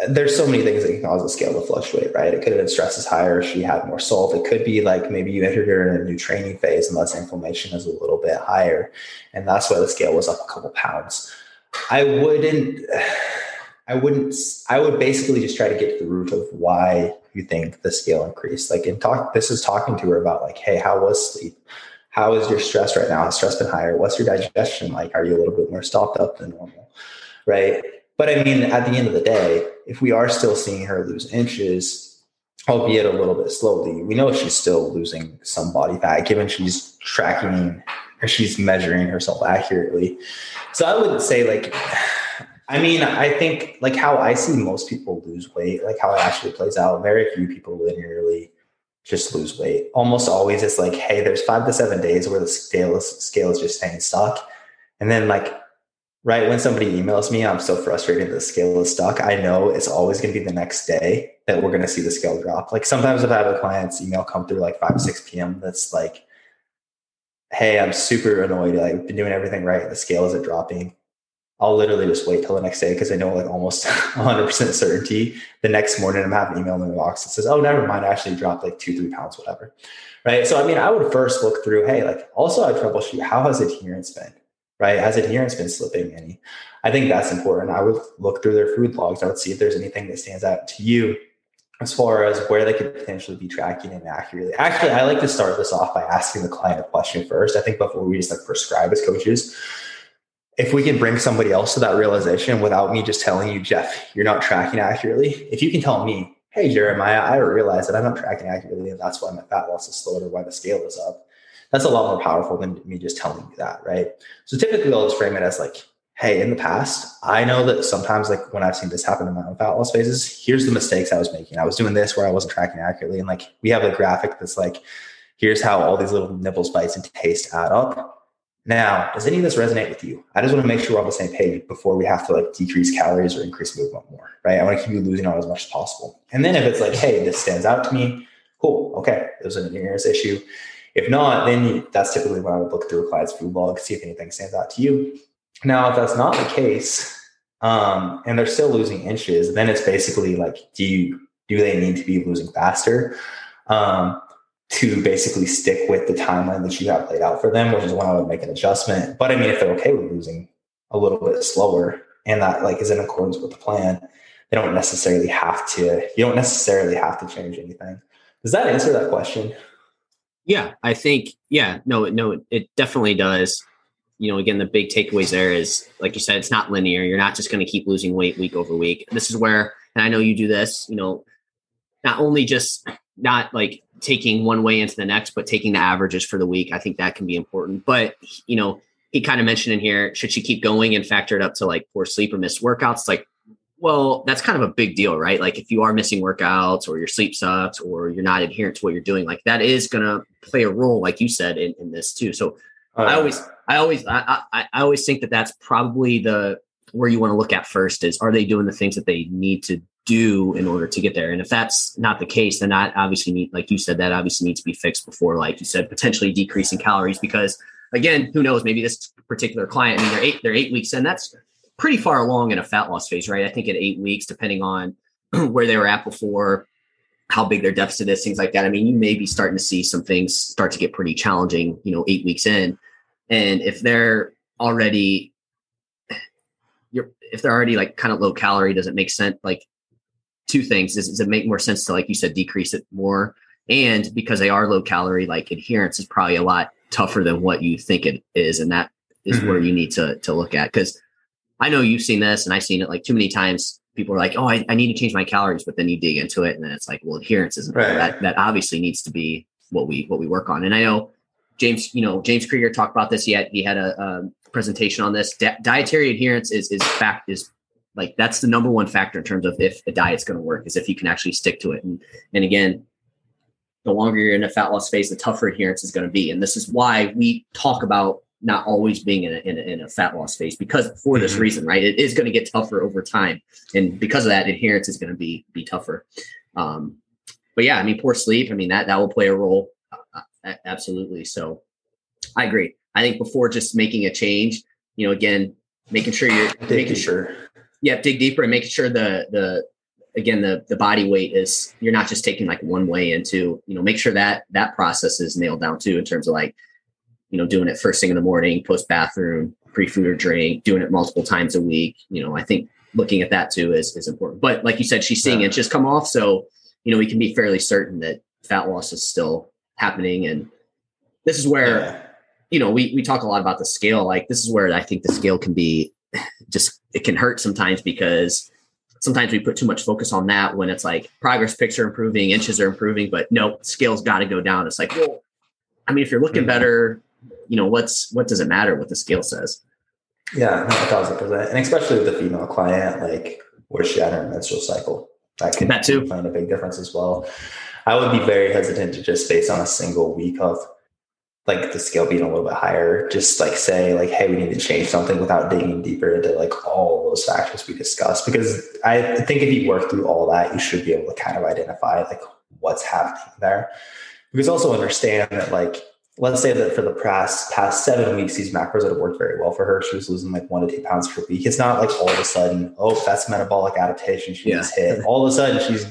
[SPEAKER 1] there's so many things that can cause the scale to fluctuate, right? It could have been stress is higher, she had more salt. It could be like maybe you entered her in a new training phase and less inflammation is a little bit higher. And that's why the scale was up a couple pounds. I wouldn't I wouldn't I would basically just try to get to the root of why you think the scale increased. Like in talk this is talking to her about like, hey, how was sleep? how is your stress right now? Has stress been higher? What's your digestion like? Are you a little bit more stopped up than normal? Right. But I mean, at the end of the day, if we are still seeing her lose inches, albeit a little bit slowly, we know she's still losing some body fat given she's tracking or she's measuring herself accurately. So I would say, like, I mean, I think like how I see most people lose weight, like how it actually plays out, very few people linearly just lose weight. Almost always it's like, hey, there's five to seven days where the scale is, scale is just staying stuck. And then like right when somebody emails me, I'm so frustrated that the scale is stuck. I know it's always going to be the next day that we're going to see the scale drop. Like sometimes if I have a client's email come through like 5, 6 p.m. that's like, hey, I'm super annoyed. I've been doing everything right. The scale isn't dropping. I'll literally just wait till the next day because I know like almost 100% certainty. The next morning, I'm having an email in the box that says, "Oh, never mind, I actually dropped like two, three pounds, whatever." Right. So I mean, I would first look through, hey, like also I troubleshoot how has adherence been, right? Has adherence been slipping any? I think that's important. I would look through their food logs. I would see if there's anything that stands out to you as far as where they could potentially be tracking inaccurately. Actually, I like to start this off by asking the client a question first. I think before we just like prescribe as coaches if we can bring somebody else to that realization without me just telling you, Jeff, you're not tracking accurately. If you can tell me, hey, Jeremiah, I realize that I'm not tracking accurately, and that's why my fat loss is slower, or why the scale is up. That's a lot more powerful than me just telling you that, right? So typically, I'll just frame it as like, hey, in the past, I know that sometimes, like when I've seen this happen in my own fat loss phases, here's the mistakes I was making. I was doing this where I wasn't tracking accurately, and like we have a graphic that's like, here's how all these little nibbles, bites, and taste add up Now, does any of this resonate with you? I just want to make sure we're on the same page before we have to like decrease calories or increase movement more, right? I want to keep you losing on as much as possible. And then if it's like, hey, this stands out to me, cool, okay, there's an adherence issue. If not, then that's typically when I would look through a client's food log, see if anything stands out to you. Now, if that's not the case, um, and they're still losing inches, then it's basically like, do you do they need to be losing faster? Um, to basically stick with the timeline that you have laid out for them, which is when I would make an adjustment. But I mean, if they're okay with losing a little bit slower and that like is in accordance with the plan, they don't necessarily have to, you don't necessarily have to change anything. Does that answer that question?
[SPEAKER 2] Yeah, I think, yeah, no, no, it definitely does. You know, again, the big takeaways there is, like you said, it's not linear. You're not just going to keep losing weight week over week. This is where, and I know you do this, you know, not only just not like taking one way into the next, but taking the averages for the week. I think that can be important. But you know, he kind of mentioned in here, should she keep going and factor it up to like poor sleep or missed workouts? like, well, that's kind of a big deal, right? Like if you are missing workouts or your sleep sucks or you're not adherent to what you're doing, like that is gonna play a role, like you said, in, in this too. So uh, I always, I always, I, I, I always think that that's probably the where you want to look at first is are they doing the things that they need to do in order to get there. And if that's not the case, then that obviously need, like you said, that obviously needs to be fixed before, like you said, potentially decreasing calories. Because again, who knows? Maybe this particular client, I mean, they're eight, they're eight weeks in. That's pretty far along in a fat loss phase, right? I think at eight weeks, depending on where they were at before, how big their deficit is, things like that. I mean, you may be starting to see some things start to get pretty challenging, you know, eight weeks in. And if they're already you're if they're already like kind of low calorie, does it make sense? Like two things is, does it make more sense to like you said decrease it more? And because they are low calorie like adherence is probably a lot tougher than what you think it is. And that is mm-hmm. where you need to to look at. Because i know you've seen this and i've seen it like too many times. People are like oh I, I need to change my calories but then you dig into it and then it's like well adherence isn't right. that that obviously needs to be what we what we work on. And i know james you know james krieger talked about this. Yet he had a, a presentation on this. Di- dietary adherence is is fact is like that's the number one factor in terms of if a diet's going to work is if you can actually stick to it. And and again, the longer you're in a fat loss phase, the tougher adherence is going to be. And this is why we talk about not always being in a, in a, in a fat loss phase because for this mm-hmm. reason, right? It is going to get tougher over time, and because of that, adherence is going to be be tougher. Um, but yeah, I mean, poor sleep. I mean that that will play a role, uh, uh absolutely. So I agree. I think before just making a change, you know, again, making sure you're making sure yeah, dig deeper and making sure the the again the the body weight is you're not just taking like one way into you know make sure that that process is nailed down too in terms of like you know doing it first thing in the morning post bathroom pre food or drink doing it multiple times a week you know i think looking at that too is is important but like you said she's seeing yeah. inches come off so you know we can be fairly certain that fat loss is still happening and this is where yeah. you know we we talk a lot about the scale like this is where i think the scale can be just it can hurt sometimes because sometimes we put too much focus on that when it's like progress pics are improving, inches are improving, but no, scale's got to go down. It's like, well, I mean, if you're looking mm-hmm. better, you know, what's what does it matter what the scale says?
[SPEAKER 1] Yeah, a thousand percent, and especially with the female client, like where's she at her menstrual cycle? That can
[SPEAKER 2] that too.
[SPEAKER 1] play a big difference as well. I would be very hesitant to just base on a single week of like the scale being a little bit higher, just like say like, hey, we need to change something without digging deeper into like all those factors we discussed. Because I think if you work through all that, you should be able to kind of identify like what's happening there. Because also understand that like let's say that for the past past seven weeks, these macros that have worked very well for her, she was losing like one to two pounds per week. It's not like all of a sudden, oh, that's metabolic adaptation. She yeah. hit. All of a sudden, she's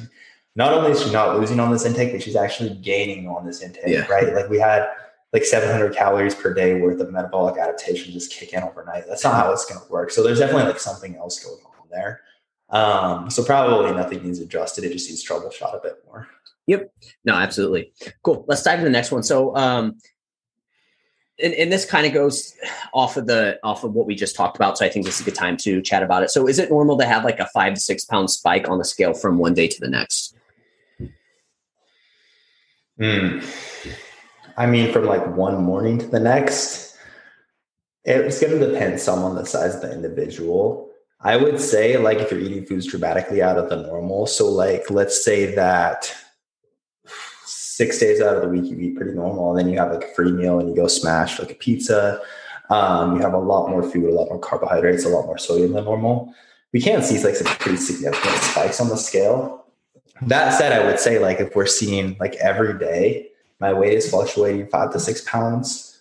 [SPEAKER 1] not only is she not losing on this intake, but she's actually gaining on this intake, yeah. right? Like we had like 700 calories per day worth of metabolic adaptation just kick in overnight. That's not how it's going to work. So there's definitely like something else going on there. Um, so probably nothing needs adjusted. It just needs troubleshot a bit more.
[SPEAKER 2] Yep. No, absolutely. Cool. Let's dive into the next one. So, um, and, and this kind of goes off of the off of what we just talked about. So I think this is a good time to chat about it. So is it normal to have like a five to six pound spike on the scale from one day to the next?
[SPEAKER 1] Hmm. I mean, from like one morning to the next, it's going to depend some on the size of the individual. I would say, like, if you're eating foods dramatically out of the normal, so like, let's say that six days out of the week you eat pretty normal, and then you have like a free meal and you go smash like a pizza. Um, you have a lot more food, a lot more carbohydrates, a lot more sodium than normal. We can see like some pretty significant spikes on the scale. That said, I would say like if we're seeing like every day, my weight is fluctuating five to six pounds.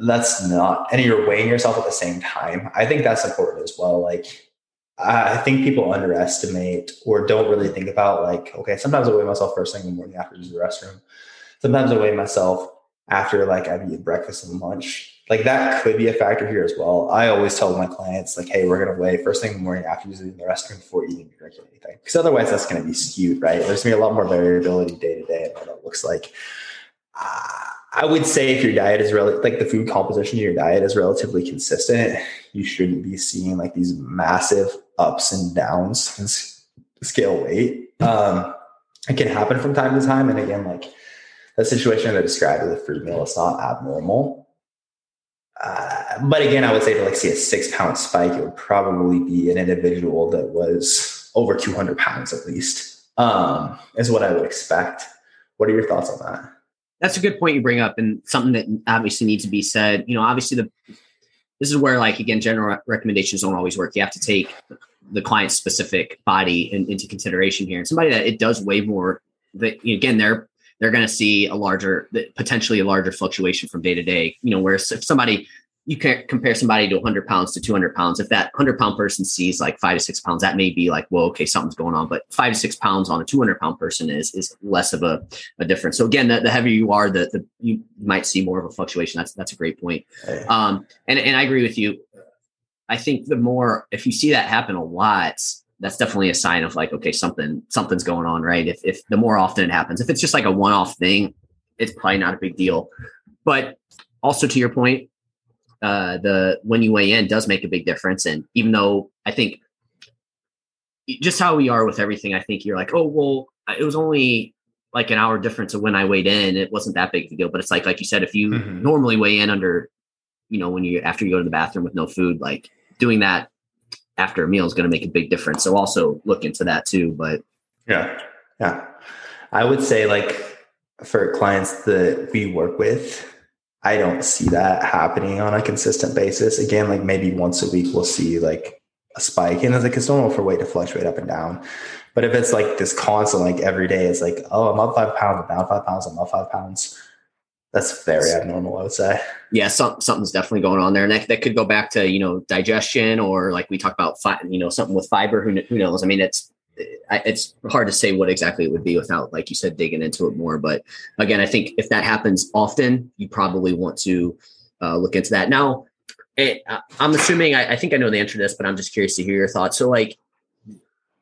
[SPEAKER 1] That's not, and you're weighing yourself at the same time. I think that's important as well. Like I think people underestimate or don't really think about like, okay, sometimes I weigh myself first thing in the morning after using the restroom. Sometimes I weigh myself after like I've eaten breakfast and lunch. Like that could be a factor here as well. I always tell my clients like, hey, we're gonna weigh first thing in the morning after using the restroom before eating or drinking anything. Because otherwise that's gonna be skewed, right? There's gonna be a lot more variability day to day and what that looks like. Uh, I would say if your diet is really like the food composition of your diet is relatively consistent, you shouldn't be seeing like these massive ups and downs in scale weight. Um, it can happen from time to time. And again, like the situation I described with the fruit meal is not abnormal. Uh, but again, I would say to like see a six pound spike, it would probably be an individual that was over 200 pounds at least, um, is what I would expect. What are your thoughts on that?
[SPEAKER 2] that's a good point you bring up and something that obviously needs to be said you know obviously the this is where like again general recommendations don't always work you have to take the client's specific body in, into consideration here and somebody that it does weigh more that again they're they're going to see a larger potentially a larger fluctuation from day to day you know whereas if somebody you can't compare somebody to 100 pounds to 200 pounds. If that 100 pound person sees like five to six pounds, that may be like, well, okay, something's going on. But five to six pounds on a 200 pound person is is less of a, a difference. So again, the, the heavier you are, the, the you might see more of a fluctuation. That's that's a great point. Um, and and I agree with you. I think the more if you see that happen a lot, that's definitely a sign of like, okay, something something's going on, right? If if the more often it happens, if it's just like a one off thing, it's probably not a big deal. But also to your point, uh, the when you weigh in does make a big difference. And even though I think just how we are with everything, I think you're like, oh well, it was only like an hour difference of when I weighed in. It wasn't that big of a deal. But it's like like you said, if you mm-hmm. normally weigh in under, you know, when you after you go to the bathroom with no food, like doing that after a meal is going to make a big difference. So also look into that too. But
[SPEAKER 1] yeah, yeah, I would say like for clients that we work with I don't see that happening on a consistent basis. Again, like maybe once a week we'll see like a spike, and it's like it's normal for weight to fluctuate up and down. But if it's like this constant, like every day, it's like, oh, I'm up five pounds, I'm down five pounds, I'm up five pounds. That's very abnormal, I would say.
[SPEAKER 2] Yeah, some, something's definitely going on there, and that, that could go back to you know digestion or like we talked about, fi- you know, something with fiber. Who, who knows? I mean, it's it's hard to say what exactly it would be without, like you said, digging into it more. But again, I think if that happens often, you probably want to uh, look into that. Now, it, I'm assuming I, I, think I know the answer to this, but I'm just curious to hear your thoughts. So, like,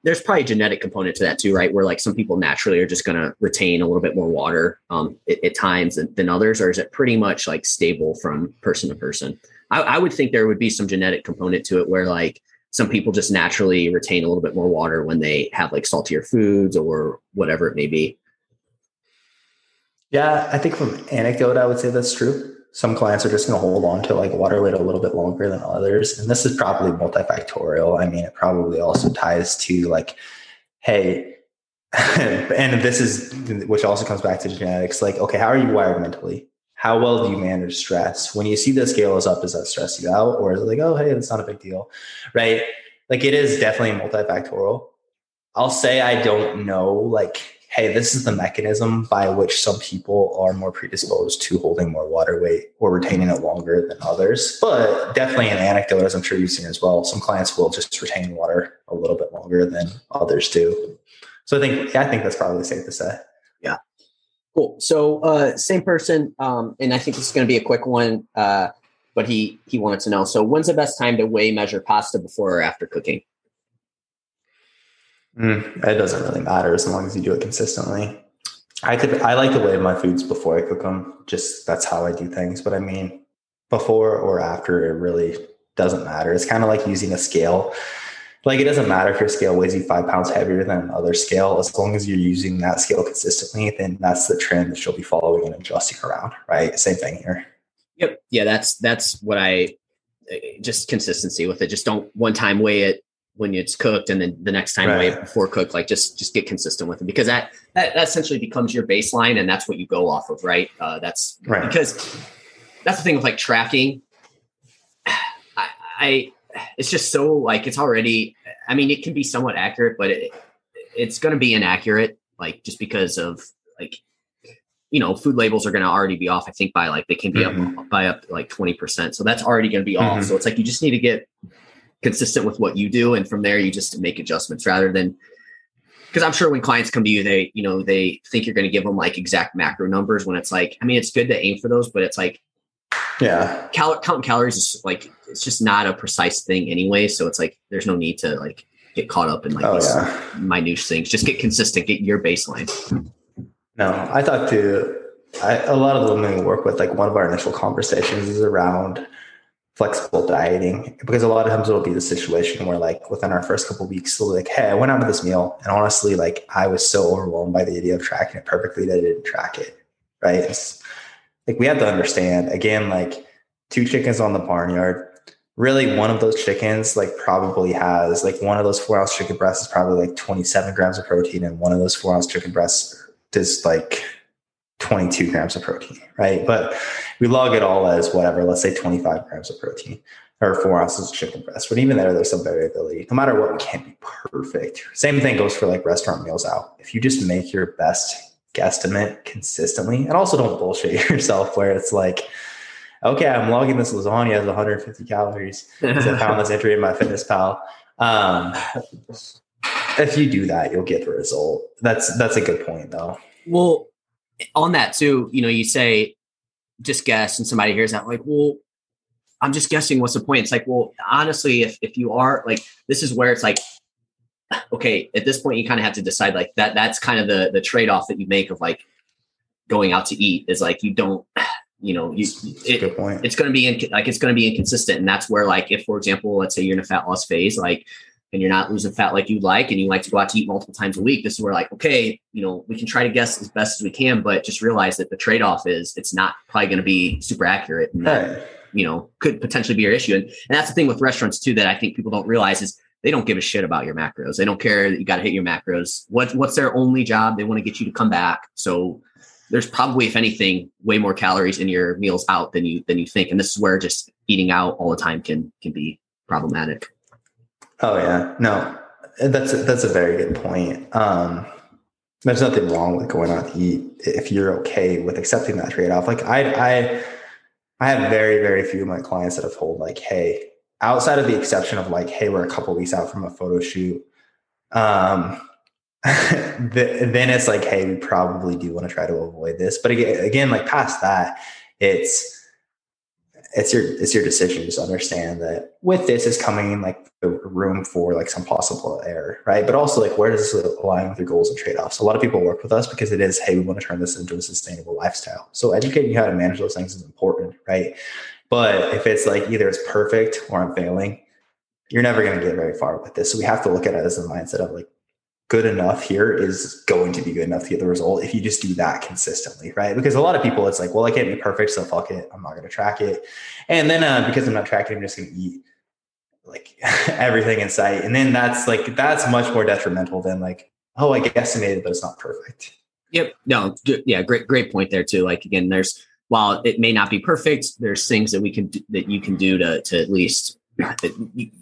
[SPEAKER 2] there's probably a genetic component to that too, right? Where like some people naturally are just going to retain a little bit more water um, at, at, times than, than, others, or is it pretty much like stable from person to person? I, I would think there would be some genetic component to it where like some people just naturally retain a little bit more water when they have like saltier foods or whatever it may be.
[SPEAKER 1] Yeah, I think from anecdote, I would say that's true. Some clients are just going to hold on to like water weight a little bit longer than others. And this is probably multifactorial. I mean, it probably also ties to like, hey, and this is, which also comes back to genetics. Like, okay, how are you wired mentally? how well do you manage stress? When you see the scale is up, does that stress you out? Or is it like, oh, hey, that's not a big deal? Right. Like it is definitely multifactorial. I'll say I don't know, like, hey, this is the mechanism by which some people are more predisposed to holding more water weight or retaining it longer than others. But definitely an anecdote, as I'm sure you've seen as well. Some clients will just retain water a little bit longer than others do. So I think, I think that's probably safe to say. Yeah.
[SPEAKER 2] Cool. So uh, same person, um, and I think this is going to be a quick one, uh, but he he wanted to know. So when's the best time to weigh measure pasta before or after cooking?
[SPEAKER 1] Mm, it doesn't really matter as long as you do it consistently. I could I like to weigh my foods before I cook them. Just that's how I do things. But I mean, before or after, it really doesn't matter. It's kind of like using a scale like it doesn't matter if your scale weighs you five pounds heavier than another scale as long as you're using that scale consistently then that's the trend that you'll be following and adjusting around right same thing here
[SPEAKER 2] yep yeah that's that's what i just consistency with it just don't one time weigh it when it's cooked and then the next time right. weigh before cooked like just just get consistent with it because that, that that essentially becomes your baseline and that's what you go off of right uh that's right because that's the thing with like tracking I it's just so like it's already. I mean, it can be somewhat accurate, but it, it's going to be inaccurate, like just because of like you know, food labels are going to already be off. I think by like they can be mm-hmm. up by up like twenty percent. So that's already going to be mm-hmm. off. So it's like you just need to get consistent with what you do, and from there you just make adjustments rather than because I'm sure when clients come to you, they you know they think you're going to give them like exact macro numbers when it's like I mean it's good to aim for those, but it's like
[SPEAKER 1] yeah,
[SPEAKER 2] cal- counting calories is like it's just not a precise thing anyway. So it's like there's no need to like get caught up in like oh, these yeah. minute things. Just get consistent, get your baseline.
[SPEAKER 1] No, I thought to I, a lot of the women we work with, like one of our initial conversations is around flexible dieting because a lot of times it'll be the situation where like within our first couple weeks they'll be like hey i went out with this meal and honestly like i was so overwhelmed by the idea of tracking it perfectly that i didn't track it right it's, like we have to understand again like two chickens on the barnyard really one of those chickens like probably has like one of those four ounce chicken breasts is probably like 27 grams of protein and one of those four ounce chicken breasts is like 22 grams of protein, right? But we log it all as whatever, let's say 25 grams of protein or four ounces of chicken breast. But even there, there's some variability. No matter what, we can't be perfect. Same thing goes for like restaurant meals out. If you just make your best guesstimate consistently, and also don't bullshit yourself where it's like, okay, I'm logging this lasagna as 150 calories because I found this entry in MyFitnessPal. Um, if you do that, you'll get the result. That's that's a good point though.
[SPEAKER 2] Well, on that too, you know, you say just guess and somebody hears that like, well, I'm just guessing what's the point? It's like, well, honestly, if if you are like this is where it's like okay, at this point you kind of have to decide like that that's kind of the the trade-off that you make of like going out to eat is like you don't you know you it, it's going to be in, like it's going to be inconsistent and that's where like if for example let's say you're in a fat loss phase like and you're not losing fat like you'd like and you like to go out to eat multiple times a week this is where like okay you know we can try to guess as best as we can but just realize that the trade-off is it's not probably going to be super accurate and that you know could potentially be your issue. And, and that's the thing with restaurants too that i think people don't realize is they don't give a shit about your macros. They don't care that you got to hit your macros. What, what's their only job? They want to get you to come back. So there's probably if anything way more calories in your meals out than you than you think. And this is where just eating out all the time can can be problematic
[SPEAKER 1] Oh yeah, no, that's a, that's a very good point. Um, there's nothing wrong with going out to eat if you're okay with accepting that trade off. Like I, I, I have very very few of my clients that have told like, hey, outside of the exception of like, hey, we're a couple weeks out from a photo shoot. Um, then it's like, hey, we probably do want to try to avoid this. But again, again, like past that, it's it's your it's your decision. Just understand that with this is coming like the room for like some possible error, right? But also like where does this align with your goals and trade offs? A lot of people work with us because it is, hey, we want to turn this into a sustainable lifestyle. So educating you how to manage those things is important, right? But if it's like either it's perfect or I'm failing, you're never going to get very far with this. So we have to look at it as a mindset of like, good enough here is going to be good enough to get the result if you just do that consistently, right? Because a lot of people, it's like, well, I can't be perfect, so fuck it. I'm not going to track it. And then uh, because I'm not tracking, I'm just going to eat like everything in sight. And then that's like, that's much more detrimental than like, oh, I guesstimated, but it's not perfect.
[SPEAKER 2] Yep. No, yeah, great, great point there too. Like again, there's, while it may not be perfect, there's things that we can that you can do to, to at least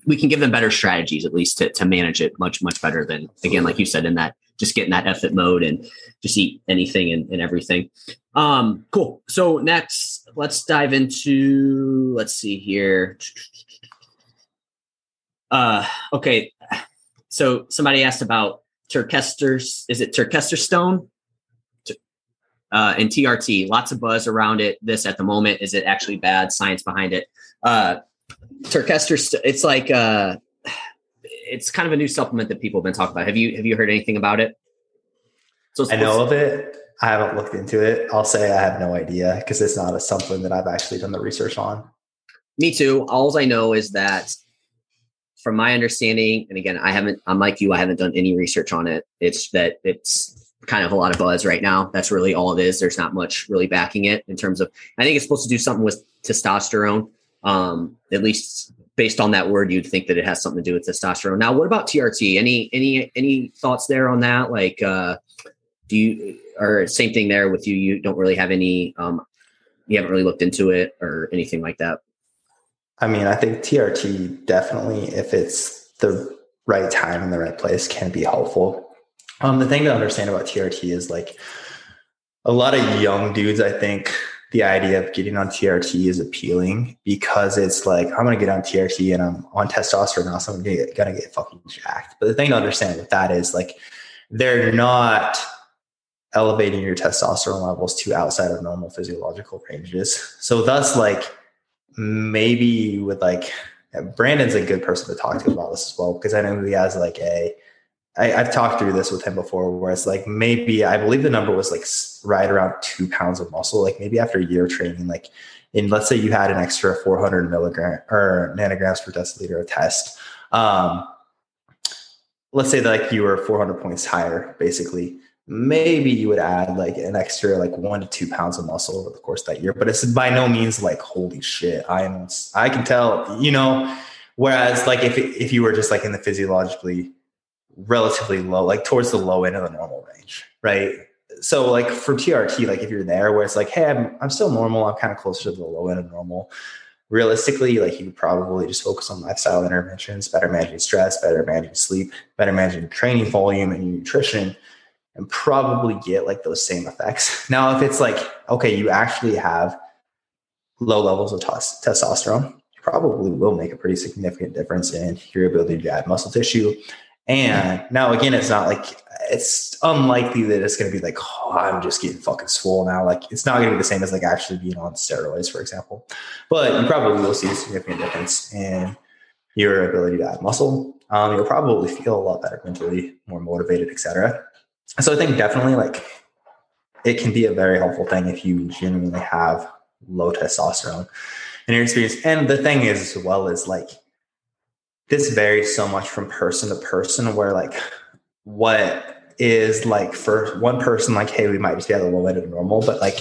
[SPEAKER 2] we can give them better strategies at least to, to manage it much much better than again like you said in that just get in that effort mode and just eat anything and, and everything um cool so next let's dive into let's see here uh okay so somebody asked about Turkester's is it turkester stone uh, and TRT, lots of buzz around it. This at the moment is it actually bad? Science behind it. Uh, Turkester, it's like uh, it's kind of a new supplement that people have been talking about. Have you have you heard anything about it?
[SPEAKER 1] So I know of it. I haven't looked into it. I'll say I have no idea because it's not a something that I've actually done the research on.
[SPEAKER 2] Me too. All I know is that, from my understanding, and again, I haven't. I'm like you. I haven't done any research on it. It's that it's kind of a lot of buzz right now. That's really all it is. There's not much really backing it in terms of. I think it's supposed to do something with testosterone um, at least based on that word, you'd think that it has something to do with testosterone. Now, what about TRT? Any any any thoughts there on that? Like, uh, do you or same thing there with you? You don't really have any. Um, you haven't really looked into it or anything like that.
[SPEAKER 1] I mean, I think TRT definitely, if it's the right time in the right place, can be helpful. Um, the thing to understand about TRT is like a lot of young dudes, I think the idea of getting on TRT is appealing because it's like, I'm going to get on TRT and I'm on testosterone now, so I'm going to get, gonna get fucking jacked. But the thing to understand with that is like, they're not elevating your testosterone levels to outside of normal physiological ranges. So thus like maybe with like Brandon's a good person to talk to about this as well because I know he has like a I, I've talked through this with him before where it's like maybe I believe the number was like right around two pounds of muscle. Like maybe after a year of training, like in let's say you had an extra 400 milligram or nanograms per deciliter of test. Um, let's say that like you were 400 points higher, basically maybe you would add like an extra like one to two pounds of muscle over the course of that year. But it's by no means like holy shit. I am I can tell, you know. Whereas like if if you were just like in the physiologically relatively low, like towards the low end of the normal range, right? So like for TRT, like if you're there where it's like, hey, I'm I'm still normal, I'm kind of closer to the low end of normal. Realistically, like you would probably just focus on lifestyle interventions, better managing stress, better managing sleep, better managing training volume and nutrition and probably get like those same effects. Now, if it's like, okay, you actually have low levels of tos- testosterone, probably will make a pretty significant difference in your ability to add muscle tissue. And now, again, it's not like it's unlikely that it's going to be like, oh, I'm just getting fucking swole now. Like, it's not going to be the same as like actually being on steroids, for example. But you probably will see a significant difference in your ability to add muscle. Um, you'll probably feel a lot better mentally, more motivated, etc so I think definitely like it can be a very helpful thing if you genuinely have low testosterone in your experience. And the thing is, as well, is like this varies so much from person to person where like what is like for one person, like, hey, we might just be at the low end of normal, but like,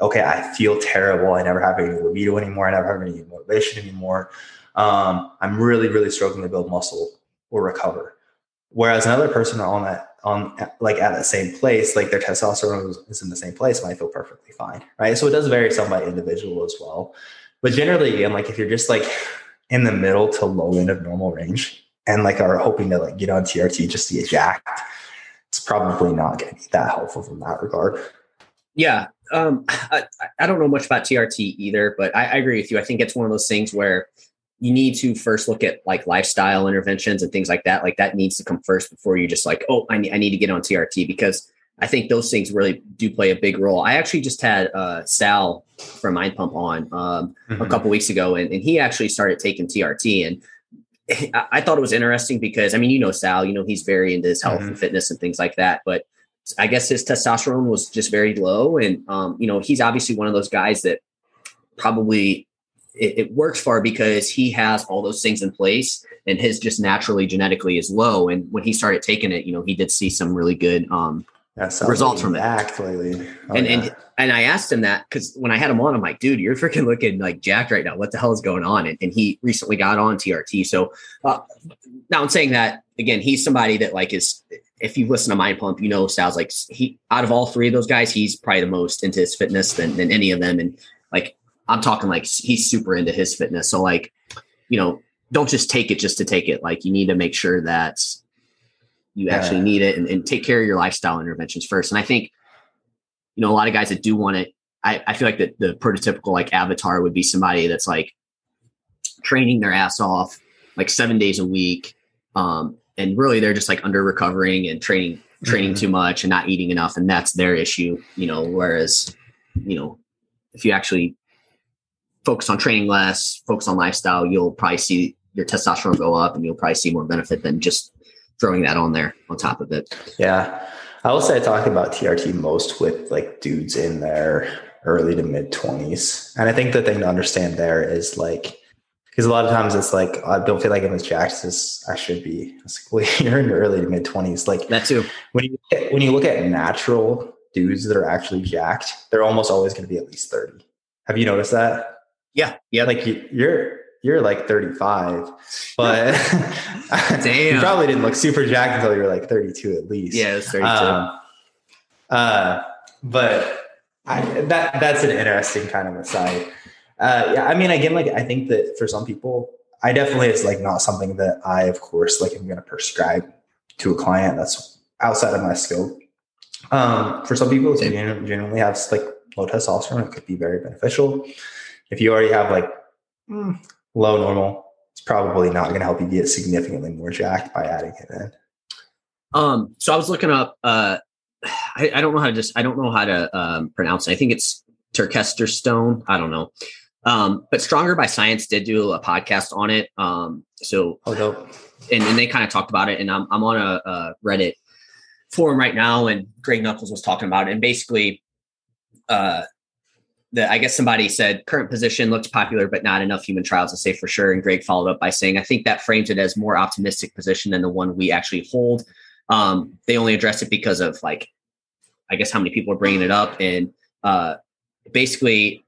[SPEAKER 1] okay, I feel terrible. I never have any libido anymore. I never have any motivation anymore. Um, I'm really, really struggling to build muscle or recover. Whereas another person on that on like at the same place, like their testosterone is in the same place, might feel perfectly fine, right? So it does vary some by individual as well. But generally, again, like if you're just like in the middle to low end of normal range and like are hoping to like get on TRT just to get jacked, it's probably not going to be that helpful from that regard.
[SPEAKER 2] Yeah, um, I, I don't know much about TRT either, but I, I agree with you. I think it's one of those things where you need to first look at like lifestyle interventions and things like that. Like that needs to come first before you just like, oh, I need, I need to get on TRT because I think those things really do play a big role. I actually just had uh, Sal from Mind Pump on um, mm-hmm. a couple weeks ago, and, and, he actually started taking TRT. And I thought it was interesting because, I mean, you know, Sal, you know, he's very into his health mm-hmm. and fitness and things like that. But I guess his testosterone was just very low. And, um, you know, he's obviously one of those guys that probably it, it, works for because he has all those things in place and his just naturally genetically is low. And when he started taking it, you know, he did see some really good um, results from it.
[SPEAKER 1] Act lately.
[SPEAKER 2] Oh, and, yeah. and and I asked him that because when I had him on, I'm like, dude, you're freaking looking like jacked right now. What the hell is going on? And, and he recently got on TRT. So uh, now I'm saying that again, he's somebody that like is if you listen to Mind Pump, you know Sal's like he out of all three of those guys, he's probably the most into his fitness than, than any of them. And like I'm talking like he's super into his fitness. So like, you know, don't just take it just to take it. Like you need to make sure that you yeah. actually need it and, and, take care of your lifestyle interventions first. And I think, you know, a lot of guys that do want it, I, I feel like the, the prototypical like avatar would be somebody that's like training their ass off like seven days a week. Um, and really they're just like under recovering and training, training mm-hmm. too much and not eating enough. And that's their issue, you know, whereas, you know, if you actually focus on training less, focus on lifestyle, you'll probably see your testosterone go up and you'll probably see more benefit than just throwing that on there on top of it.
[SPEAKER 1] Yeah. I will say I talk about TRT most with like dudes in their early to mid 20s. And I think the thing to understand there is like, because a lot of times it's like, I don't feel like I'm as jacked as I should be. It's like, well, you're in your early to mid 20s. Like
[SPEAKER 2] that too.
[SPEAKER 1] When you, when you look at natural dudes that are actually jacked, they're almost always going to be at least 30. Have you noticed that?
[SPEAKER 2] Yeah, yeah.
[SPEAKER 1] Like you're you're like 35, but Damn. you probably didn't look super jacked until you were like 32 at least.
[SPEAKER 2] Yeah, it was 32. Um,
[SPEAKER 1] uh, but I, that that's an interesting kind of aside. Uh, yeah, I mean, again, like I think that for some people, I definitely it's like not something that I, of course, like I'm going to prescribe to a client that's outside of my scope. Um, for some people, who genuinely have like low testosterone, it could be very beneficial. If you already have like mm, low normal, it's probably not going to help you get significantly more jacked by adding it in.
[SPEAKER 2] Um, so I was looking up. Uh, I, I don't know how to just. I don't know how to um, pronounce it. I think it's Turkester Stone. I don't know. Um, but Stronger by Science did do a podcast on it. Um, so,
[SPEAKER 1] oh.
[SPEAKER 2] And, and they kind of talked about it. And I'm, I'm on a, a, Reddit forum right now, and Greg Nuckols was talking about it. And basically, uh, the I guess somebody said current position looks popular, but not enough human trials to say for sure. And Greg followed up by saying, I think that frames it as more optimistic position than the one we actually hold. Um, they only address it because of like, I guess how many people are bringing it up, and uh, basically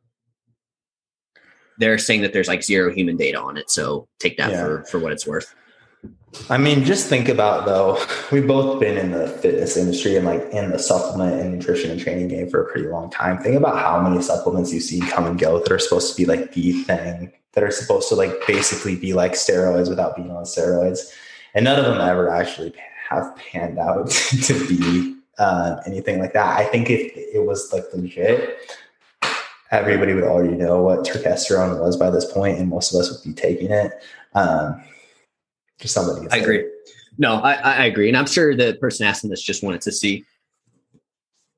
[SPEAKER 2] they're saying that there's like zero human data on it. So take that yeah. for, for what it's worth.
[SPEAKER 1] I mean, just think about though, we've both been in the fitness industry and like in the supplement and nutrition and training game for a pretty long time. Think about how many supplements you see come and go that are supposed to be like the thing, that are supposed to like basically be like steroids without being on steroids. And none of them ever actually have panned out to be uh, anything like that. I think if it was like legit, everybody would already know what turkesterone was by this point, and most of us would be taking it. Um, just somebody.
[SPEAKER 2] I agree. No, I, I agree, and I'm sure the person asking this just wanted to see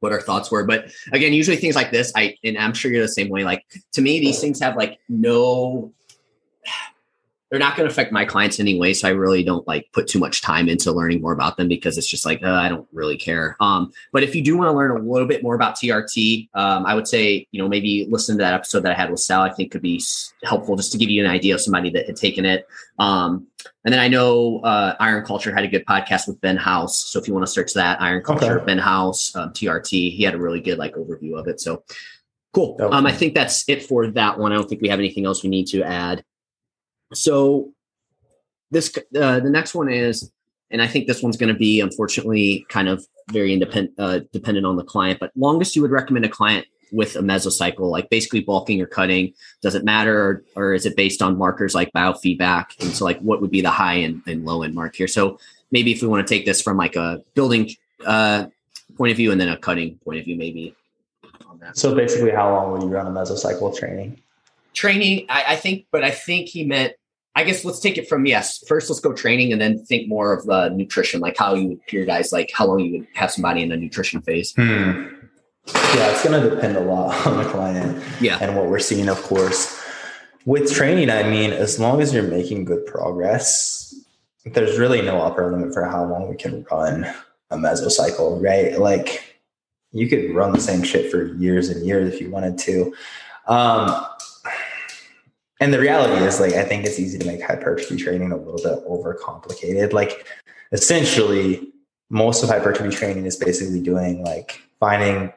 [SPEAKER 2] what our thoughts were. But again, usually things like this, I and I'm sure you're the same way. Like to me, these things have like no they're not going to affect my clients anyway. So I really don't like put too much time into learning more about them because it's just like, uh, I don't really care. Um, but if you do want to learn a little bit more about TRT, um, I would say, you know, maybe listen to that episode that I had with Sal, I think could be helpful just to give you an idea of somebody that had taken it. Um, and then I know uh, Iron Culture had a good podcast with Ben House. So if you want to search that, Iron Culture, okay. Ben House, um, TRT, he had a really good like overview of it. So cool. Um, I think that's it for that one. I don't think we have anything else we need to add. So this uh, the next one is, and I think this one's going to be unfortunately kind of very independent, uh, dependent on the client. But longest you would recommend a client with a mesocycle, like basically bulking or cutting, does it matter, or, or is it based on markers like biofeedback? And so, like, what would be the high and, and low end mark here? So maybe if we want to take this from like a building uh, point of view and then a cutting point of view, maybe.
[SPEAKER 1] So basically, how long would you run a mesocycle training?
[SPEAKER 2] Training, I, I think, but I think he meant I guess let's take it from yes. First, let's go training, and then think more of the nutrition, like how you would periodize, like how long you would have somebody in a nutrition phase.
[SPEAKER 1] Hmm. Yeah, it's going to depend a lot on the client.
[SPEAKER 2] Yeah,
[SPEAKER 1] and what we're seeing, of course. With training, I mean, as long as you're making good progress, there's really no upper limit for how long we can run a mesocycle, right? Like you could run the same shit for years and years if you wanted to. Um, and the reality is like i think it's easy to make hypertrophy training a little bit overcomplicated. Like essentially most of hypertrophy training is basically doing like finding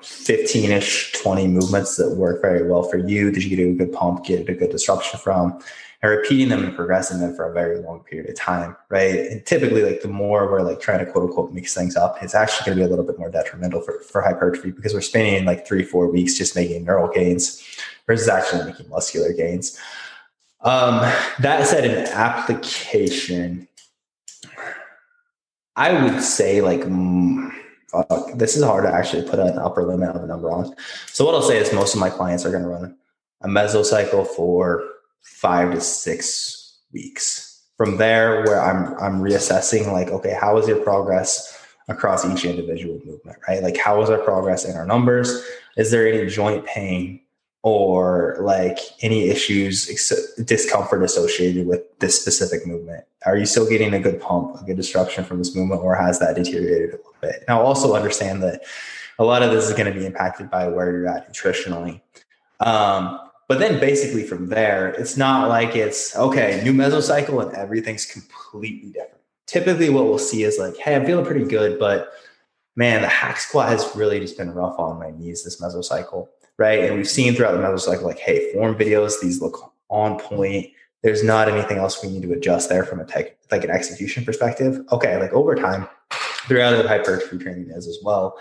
[SPEAKER 1] 15ish 20 movements that work very well for you that you get a good pump get a good disruption from and repeating them and progressing them for a very long period of time right and typically like the more we're like trying to quote unquote mix things up it's actually going to be a little bit more detrimental for, for hypertrophy because we're spending like three four weeks just making neural gains versus actually making muscular gains. Um, that said, an application, I would say like, mm, fuck, this is hard to actually put an upper limit of a number on. So what I'll say is most of my clients are going to run a mesocycle for five to six weeks. From there, where I'm I'm reassessing, like, okay, how is your progress across each individual movement, right? Like, how is our progress in our numbers? Is there any joint pain? or like any issues, discomfort associated with this specific movement? Are you still getting a good pump, a good disruption from this movement, or has that deteriorated a little bit? Now, also understand that a lot of this is going to be impacted by where you're at nutritionally. Um, but then basically from there, it's not like it's okay, new mesocycle and everything's completely different. Typically, what we'll see is like, hey, I'm feeling pretty good, but man, the hack squat has really just been rough on my knees this mesocycle right? And we've seen throughout the mesocycle, like, hey, form videos, these look on point. There's not anything else we need to adjust there from a tech, like an execution perspective. Okay, like over time, throughout the hypertrophy training is as well.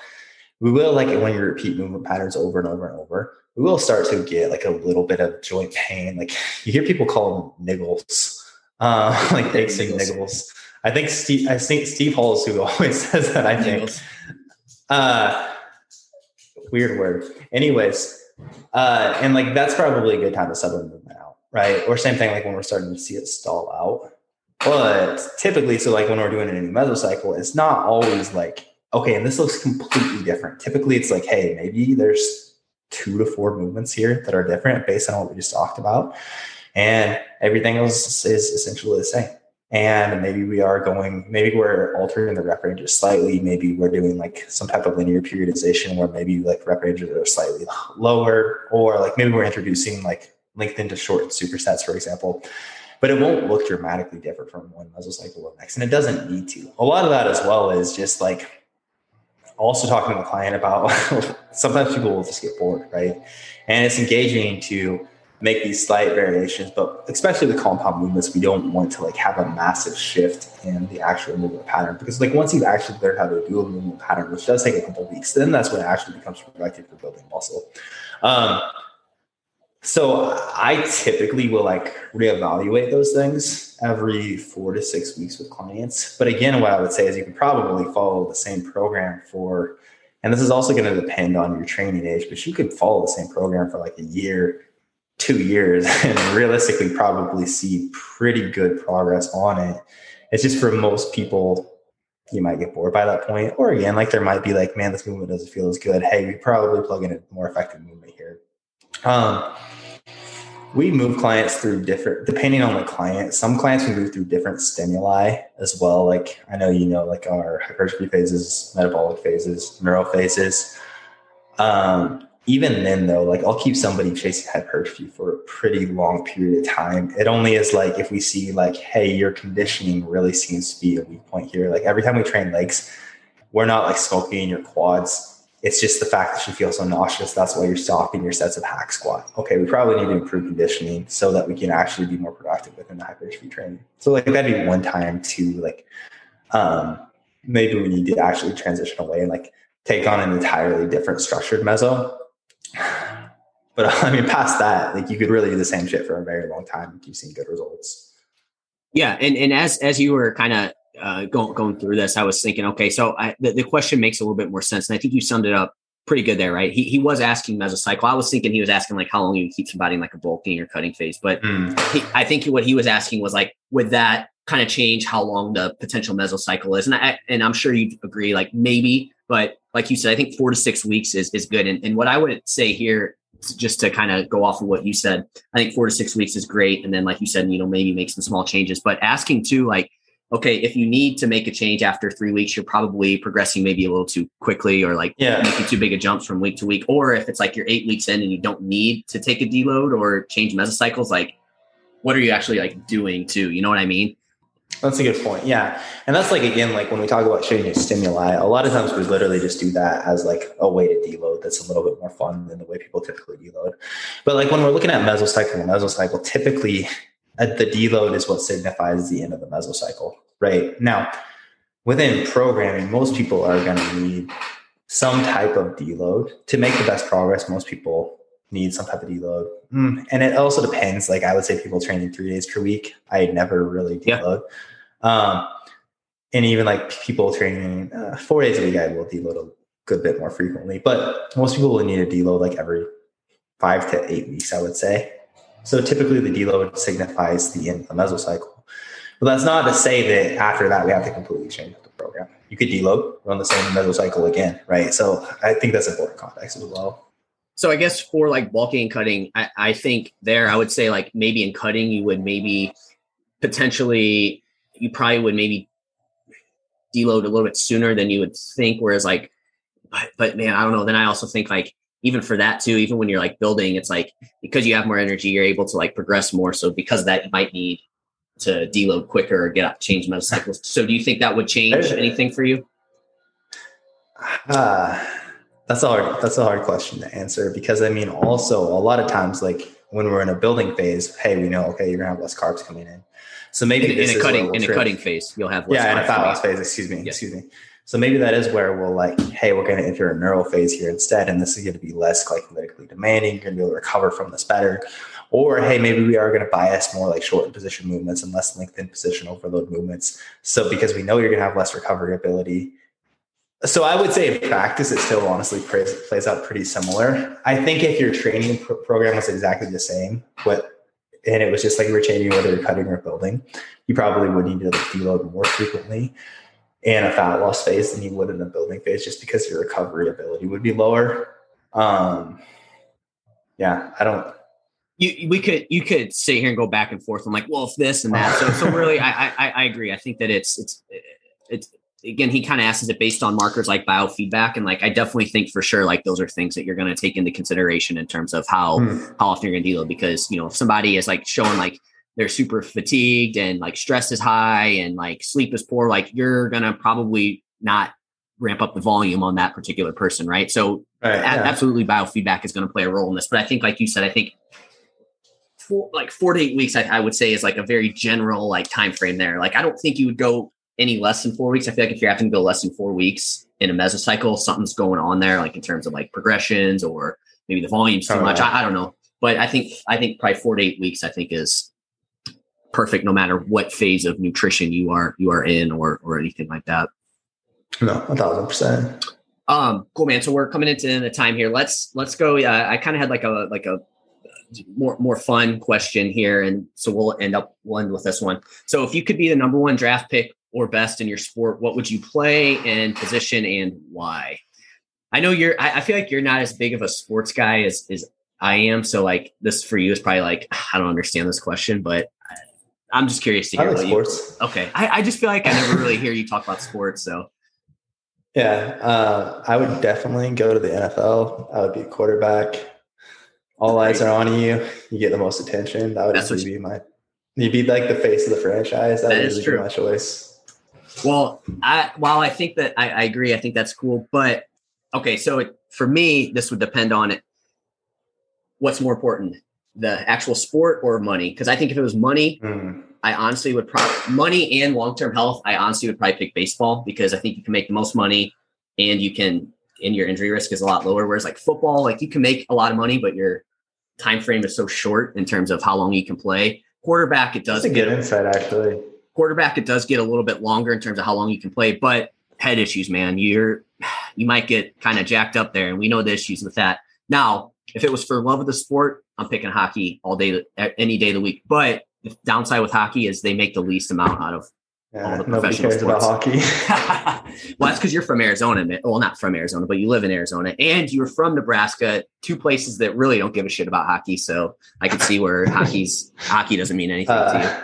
[SPEAKER 1] We will like it when you repeat movement patterns over and over and over. We will start to get like a little bit of joint pain. Like you hear people call them niggles, uh, like aches and niggles. I think Steve, I think Steve Halls who always says that. I think. Uh, weird word. Anyways, uh, and like that's probably a good time to sub a movement out, right? Or same thing like when we're starting to see it stall out. But typically, so like when we're doing a new mesocycle, it's not always like okay, and this looks completely different. Typically, it's like hey, maybe there's two to four movements here that are different based on what we just talked about, and everything else is essentially the same. And maybe we are going maybe we're altering the rep ranges slightly. Maybe we're doing like some type of linear periodization where maybe like rep ranges are slightly lower or like maybe we're introducing like lengthened to short supersets for example. But it won't look dramatically different from one mesocycle to the next and it doesn't need to. A lot of that as well is just like also talking to the client about sometimes people will just get bored right and it's engaging to make these slight variations, but especially with compound movements, we don't want to like have a massive shift in the actual movement pattern because like once you've actually learned how to do a movement pattern, which does take a couple weeks, then that's when it actually becomes productive for building muscle. Um, so I typically will like reevaluate those things every four to six weeks with clients. But again, what I would say is you can probably follow the same program for, and this is also going to depend on your training age, but you could follow the same program for like a year two years and realistically probably see pretty good progress on it. It's just for most people, you might get bored by that point. Or again, like there might be like, man, this movement doesn't feel as good. Hey, we probably plug in a more effective movement here. Um, we move clients through different, depending on the client. Some clients we move through different stimuli as well. Like I know you know, like our hypertrophy phases, metabolic phases, neural phases. Um, even then though like i'll keep somebody chasing hypertrophy for a pretty long period of time it only is like if we see like hey your conditioning really seems to be a weak point here like every time we train legs we're not like smoking your quads it's just the fact that you feel so nauseous that's why you're stopping your sets of hack squat okay we probably need to improve conditioning so that we can actually be more productive within the hypertrophy training so like that'd be one time to like um maybe we need to actually transition away and like take on an entirely different structured meso but I mean, past that, like you could really do the same shit for a very long time. You've seen good results.
[SPEAKER 2] Yeah, and and as as you were kind of uh, going going through this, I was thinking, okay, so I, the, the question makes a little bit more sense, and I think you summed it up pretty good there, right? He, he was asking mesocycle. I was thinking he was asking like how long you keep somebody in like a bulking or cutting phase, but mm. he, I think what he was asking was like, would that kind of change how long the potential mesocycle is? And I and I'm sure you agree, like maybe, but like you said, I think four to six weeks is is good. And, and what I would say here just to kind of go off of what you said, I think four to six weeks is great. And then, like you said, you know, maybe make some small changes, but asking too, like, okay, if you need to make a change after three weeks, you're probably progressing maybe a little too quickly or like yeah. making too big a jumps from week to week. Or if it's like you're eight weeks in and you don't need to take a deload or change mesocycles, like what are you actually like doing too? You know what I mean?
[SPEAKER 1] That's a good point. Yeah. And that's like, again, like when we talk about changing stimuli, a lot of times we literally just do that as like a way to deload that's a little bit more fun than the way people typically deload. But like when we're looking at mesocycle and mesocycle, typically uh, the deload is what signifies the end of the mesocycle, right? Now, within programming, most people are going to need some type of deload to make the best progress. Most people need some type of deload. Mm. And it also depends. Like I would say people training three days per week. I never really deload. Yeah. Um, and even like people training uh, four days a week, I will deload a good bit more frequently. But most people will need a deload like every five to eight weeks, I would say. So typically the deload signifies the end of the mesocycle. But that's not to say that after that we have to completely change the program. You could deload, run the same mesocycle again, right? So I think that's important context as well.
[SPEAKER 2] So I guess for like bulking and cutting, I, I think there I would say like maybe in cutting you would maybe potentially you probably would maybe deload a little bit sooner than you would think. Whereas like, but, but man, I don't know. Then I also think like even for that too, even when you're like building, it's like because you have more energy, you're able to like progress more. So because of that, you might need to deload quicker or get up, change mesocycles. So do you think that would change anything for you?
[SPEAKER 1] Uh, that's a hard that's a hard question to answer because I mean also a lot of times like when we're in a building phase, hey, we know okay, you're gonna have less carbs coming in. So maybe
[SPEAKER 2] in, in a cutting in a cutting phase, you'll have
[SPEAKER 1] less yeah, in a fat loss phase. Excuse me, yeah. excuse me. So maybe that is where we'll like, hey, we're going to enter a neural phase here instead, and this is going to be less glycolytically demanding. You're going to be able to recover from this better. Or hey, maybe we are going to bias more like short position movements and less lengthened position overload movements. So because we know you're going to have less recovery ability. So I would say in practice, it still honestly plays, plays out pretty similar. I think if your training program was exactly the same, but and it was just like you were changing whether you're cutting or building, you probably would need to deload more frequently in a fat loss phase than you would in a building phase just because your recovery ability would be lower. Um, yeah, I don't.
[SPEAKER 2] You, we could you could sit here and go back and forth. I'm like, well, if this and that. So so really, I, I I agree. I think that it's it's it's again he kind of asks it based on markers like biofeedback and like I definitely think for sure like those are things that you're going to take into consideration in terms of how hmm. how often you're going to deal because you know if somebody is like showing like they're super fatigued and like stress is high and like sleep is poor, like you're gonna probably not ramp up the volume on that particular person, right? So right, yeah. absolutely biofeedback is going to play a role in this. But I think, like you said, I think four, like four to eight weeks, I, I, would say is like a very general like time frame there. Like I don't think you would go any less than four weeks. I feel like if you're having to go less than four weeks in a mesocycle, something's going on there, like in terms of like progressions or maybe the volume's too oh, much. I, I don't know. But I think I think probably four to eight weeks, I think is perfect no matter what phase of nutrition you are you are in or or anything like that.
[SPEAKER 1] No, a thousand percent.
[SPEAKER 2] Um, cool, man. So we're coming into the time here. Let's let's go. Uh, I kind of had like a like a more more fun question here, and so we'll end up one with this one. So if you could be the number one draft pick or best in your sport, what would you play and position and why? I know you're. I, I feel like you're not as big of a sports guy as as I am. So like this for you is probably like I don't understand this question, but I'm just curious to hear
[SPEAKER 1] like sports.
[SPEAKER 2] You, okay, I, I, just feel like I never really hear you talk about sports. So,
[SPEAKER 1] yeah, uh, I would definitely go to the NFL. I would be a quarterback. All eyes are on you. You get the most attention. That would That's be my. You'd be like the face of the franchise. That, that would is true. be my choice.
[SPEAKER 2] Well, I while I think that I, I agree, I think that's cool. But okay, so it, for me, this would depend on it. What's more important, the actual sport or money? Because I think if it was money, mm. I honestly would probably money and long term health. I honestly would probably pick baseball because I think you can make the most money and you can and your injury risk is a lot lower. Whereas like football, like you can make a lot of money, but your time frame is so short in terms of how long you can play. Quarterback, it does
[SPEAKER 1] That's a get good insight actually.
[SPEAKER 2] Quarterback, it does get a little bit longer in terms of how long you can play, but head issues, man, you're you might get kind of jacked up there, and we know the issues with that. Now, if it was for love of the sport, I'm picking hockey all day, any day of the week. But the downside with hockey is they make the least amount out of yeah, all the professional sports.
[SPEAKER 1] hockey.
[SPEAKER 2] well, that's because you're from Arizona. Well, not from Arizona, but you live in Arizona, and you're from Nebraska, two places that really don't give a shit about hockey. So I can see where hockey's hockey doesn't mean anything uh, to you. Uh,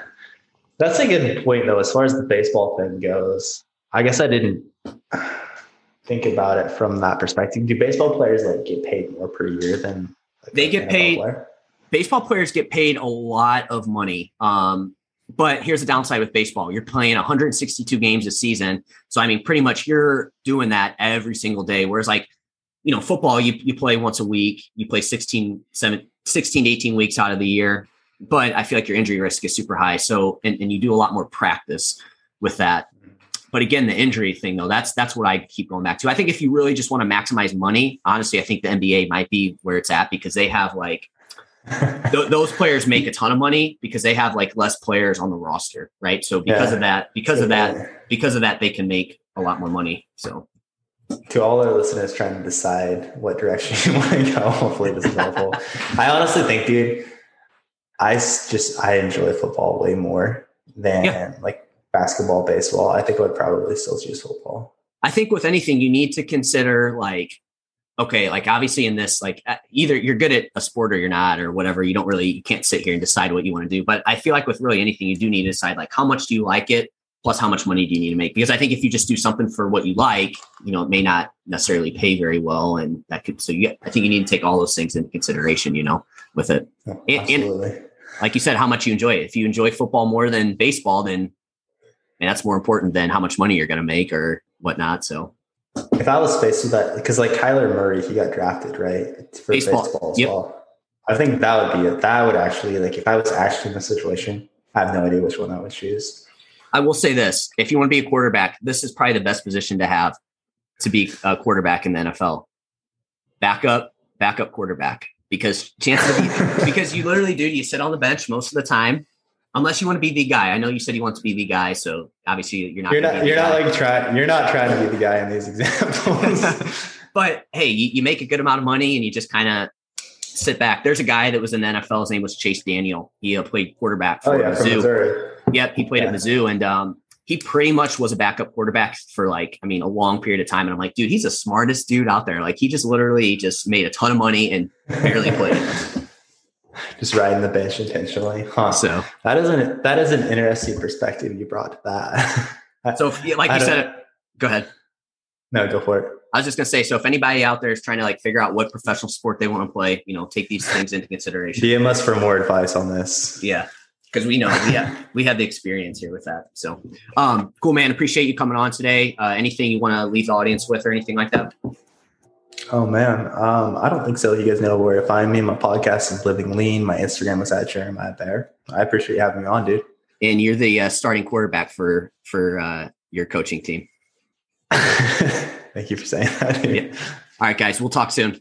[SPEAKER 1] that's a good point, though. As far as the baseball thing goes, I guess I didn't think about it from that perspective. Do baseball players like get paid more per year than
[SPEAKER 2] like they get paid? Player? Baseball players get paid a lot of money. Um, but here's the downside with baseball: you're playing 162 games a season, so I mean, pretty much you're doing that every single day. Whereas, like, you know, football, you you play once a week, you play 16, 7, 16 to 18 weeks out of the year. But I feel like your injury risk is super high. So, and, and you do a lot more practice with that. But again, the injury thing though, that's that's what I keep going back to. I think if you really just want to maximize money, honestly, I think the NBA might be where it's at because they have like th- those players make a ton of money because they have like less players on the roster, right? So because yeah. of that, because of that, because of that, they can make a lot more money. So
[SPEAKER 1] to all our listeners trying to decide what direction you want to go, hopefully this is helpful. I honestly think, dude, I just I enjoy football way more than yeah. like basketball, baseball, I think I would probably still choose football.
[SPEAKER 2] I think with anything, you need to consider like, okay, like obviously in this, like uh, either you're good at a sport or you're not, or whatever. You don't really, you can't sit here and decide what you want to do. But I feel like with really anything, you do need to decide like how much do you like it, plus how much money do you need to make? Because I think if you just do something for what you like, you know, it may not necessarily pay very well, and that could. So you, I think you need to take all those things into consideration, you know, with it.
[SPEAKER 1] Yeah, and, and
[SPEAKER 2] like you said, how much you enjoy it. If you enjoy football more than baseball, then and that's more important than how much money you're going to make or whatnot. So
[SPEAKER 1] if I was faced with that, because like Kyler Murray, he got drafted right for baseball, baseball as yep. well. I think that would be it. That would actually like if I was actually in a situation, I have no idea which one I would choose.
[SPEAKER 2] I will say this: if you want to be a quarterback, this is probably the best position to have to be a quarterback in the NFL. Backup, backup quarterback, because chances of because you literally do you sit on the bench most of the time, unless you want to be the guy. I know you said you want to be the guy, so obviously you're not.
[SPEAKER 1] You're not. You're not like trying. You're not trying to be the guy in these examples.
[SPEAKER 2] but hey, you, you make a good amount of money and you just kind of sit back. There's a guy that was in the NFL. His name was Chase Daniel. He uh, played quarterback for
[SPEAKER 1] oh, yeah,
[SPEAKER 2] Mizzou. Yep, he played yeah. at Mizzou, and um, he pretty much was a backup quarterback for like, I mean, a long period of time. And I'm like, dude, he's the smartest dude out there. Like, he just literally just made a ton of money and barely played.
[SPEAKER 1] just riding the bench intentionally. Huh. So that is an that is an interesting perspective you brought to that.
[SPEAKER 2] so, if, like you said, go ahead.
[SPEAKER 1] No, go for it.
[SPEAKER 2] I was just gonna say, so if anybody out there is trying to like figure out what professional sport they want to play, you know, take these things into consideration.
[SPEAKER 1] DM us for more advice on this.
[SPEAKER 2] Yeah because we know we have we have the experience here with that. So, um, cool, man. Appreciate you coming on today. Uh, anything you want to leave the audience with, or anything like that?
[SPEAKER 1] Oh man, um, I don't think so. You guys know where to find me. My podcast is Living Lean. My Instagram is at Jeremiah Bear. I appreciate you having me on, dude.
[SPEAKER 2] And you're the uh, starting quarterback for for uh, your coaching team.
[SPEAKER 1] Thank you for saying that.
[SPEAKER 2] Yeah. All right, guys. We'll talk soon.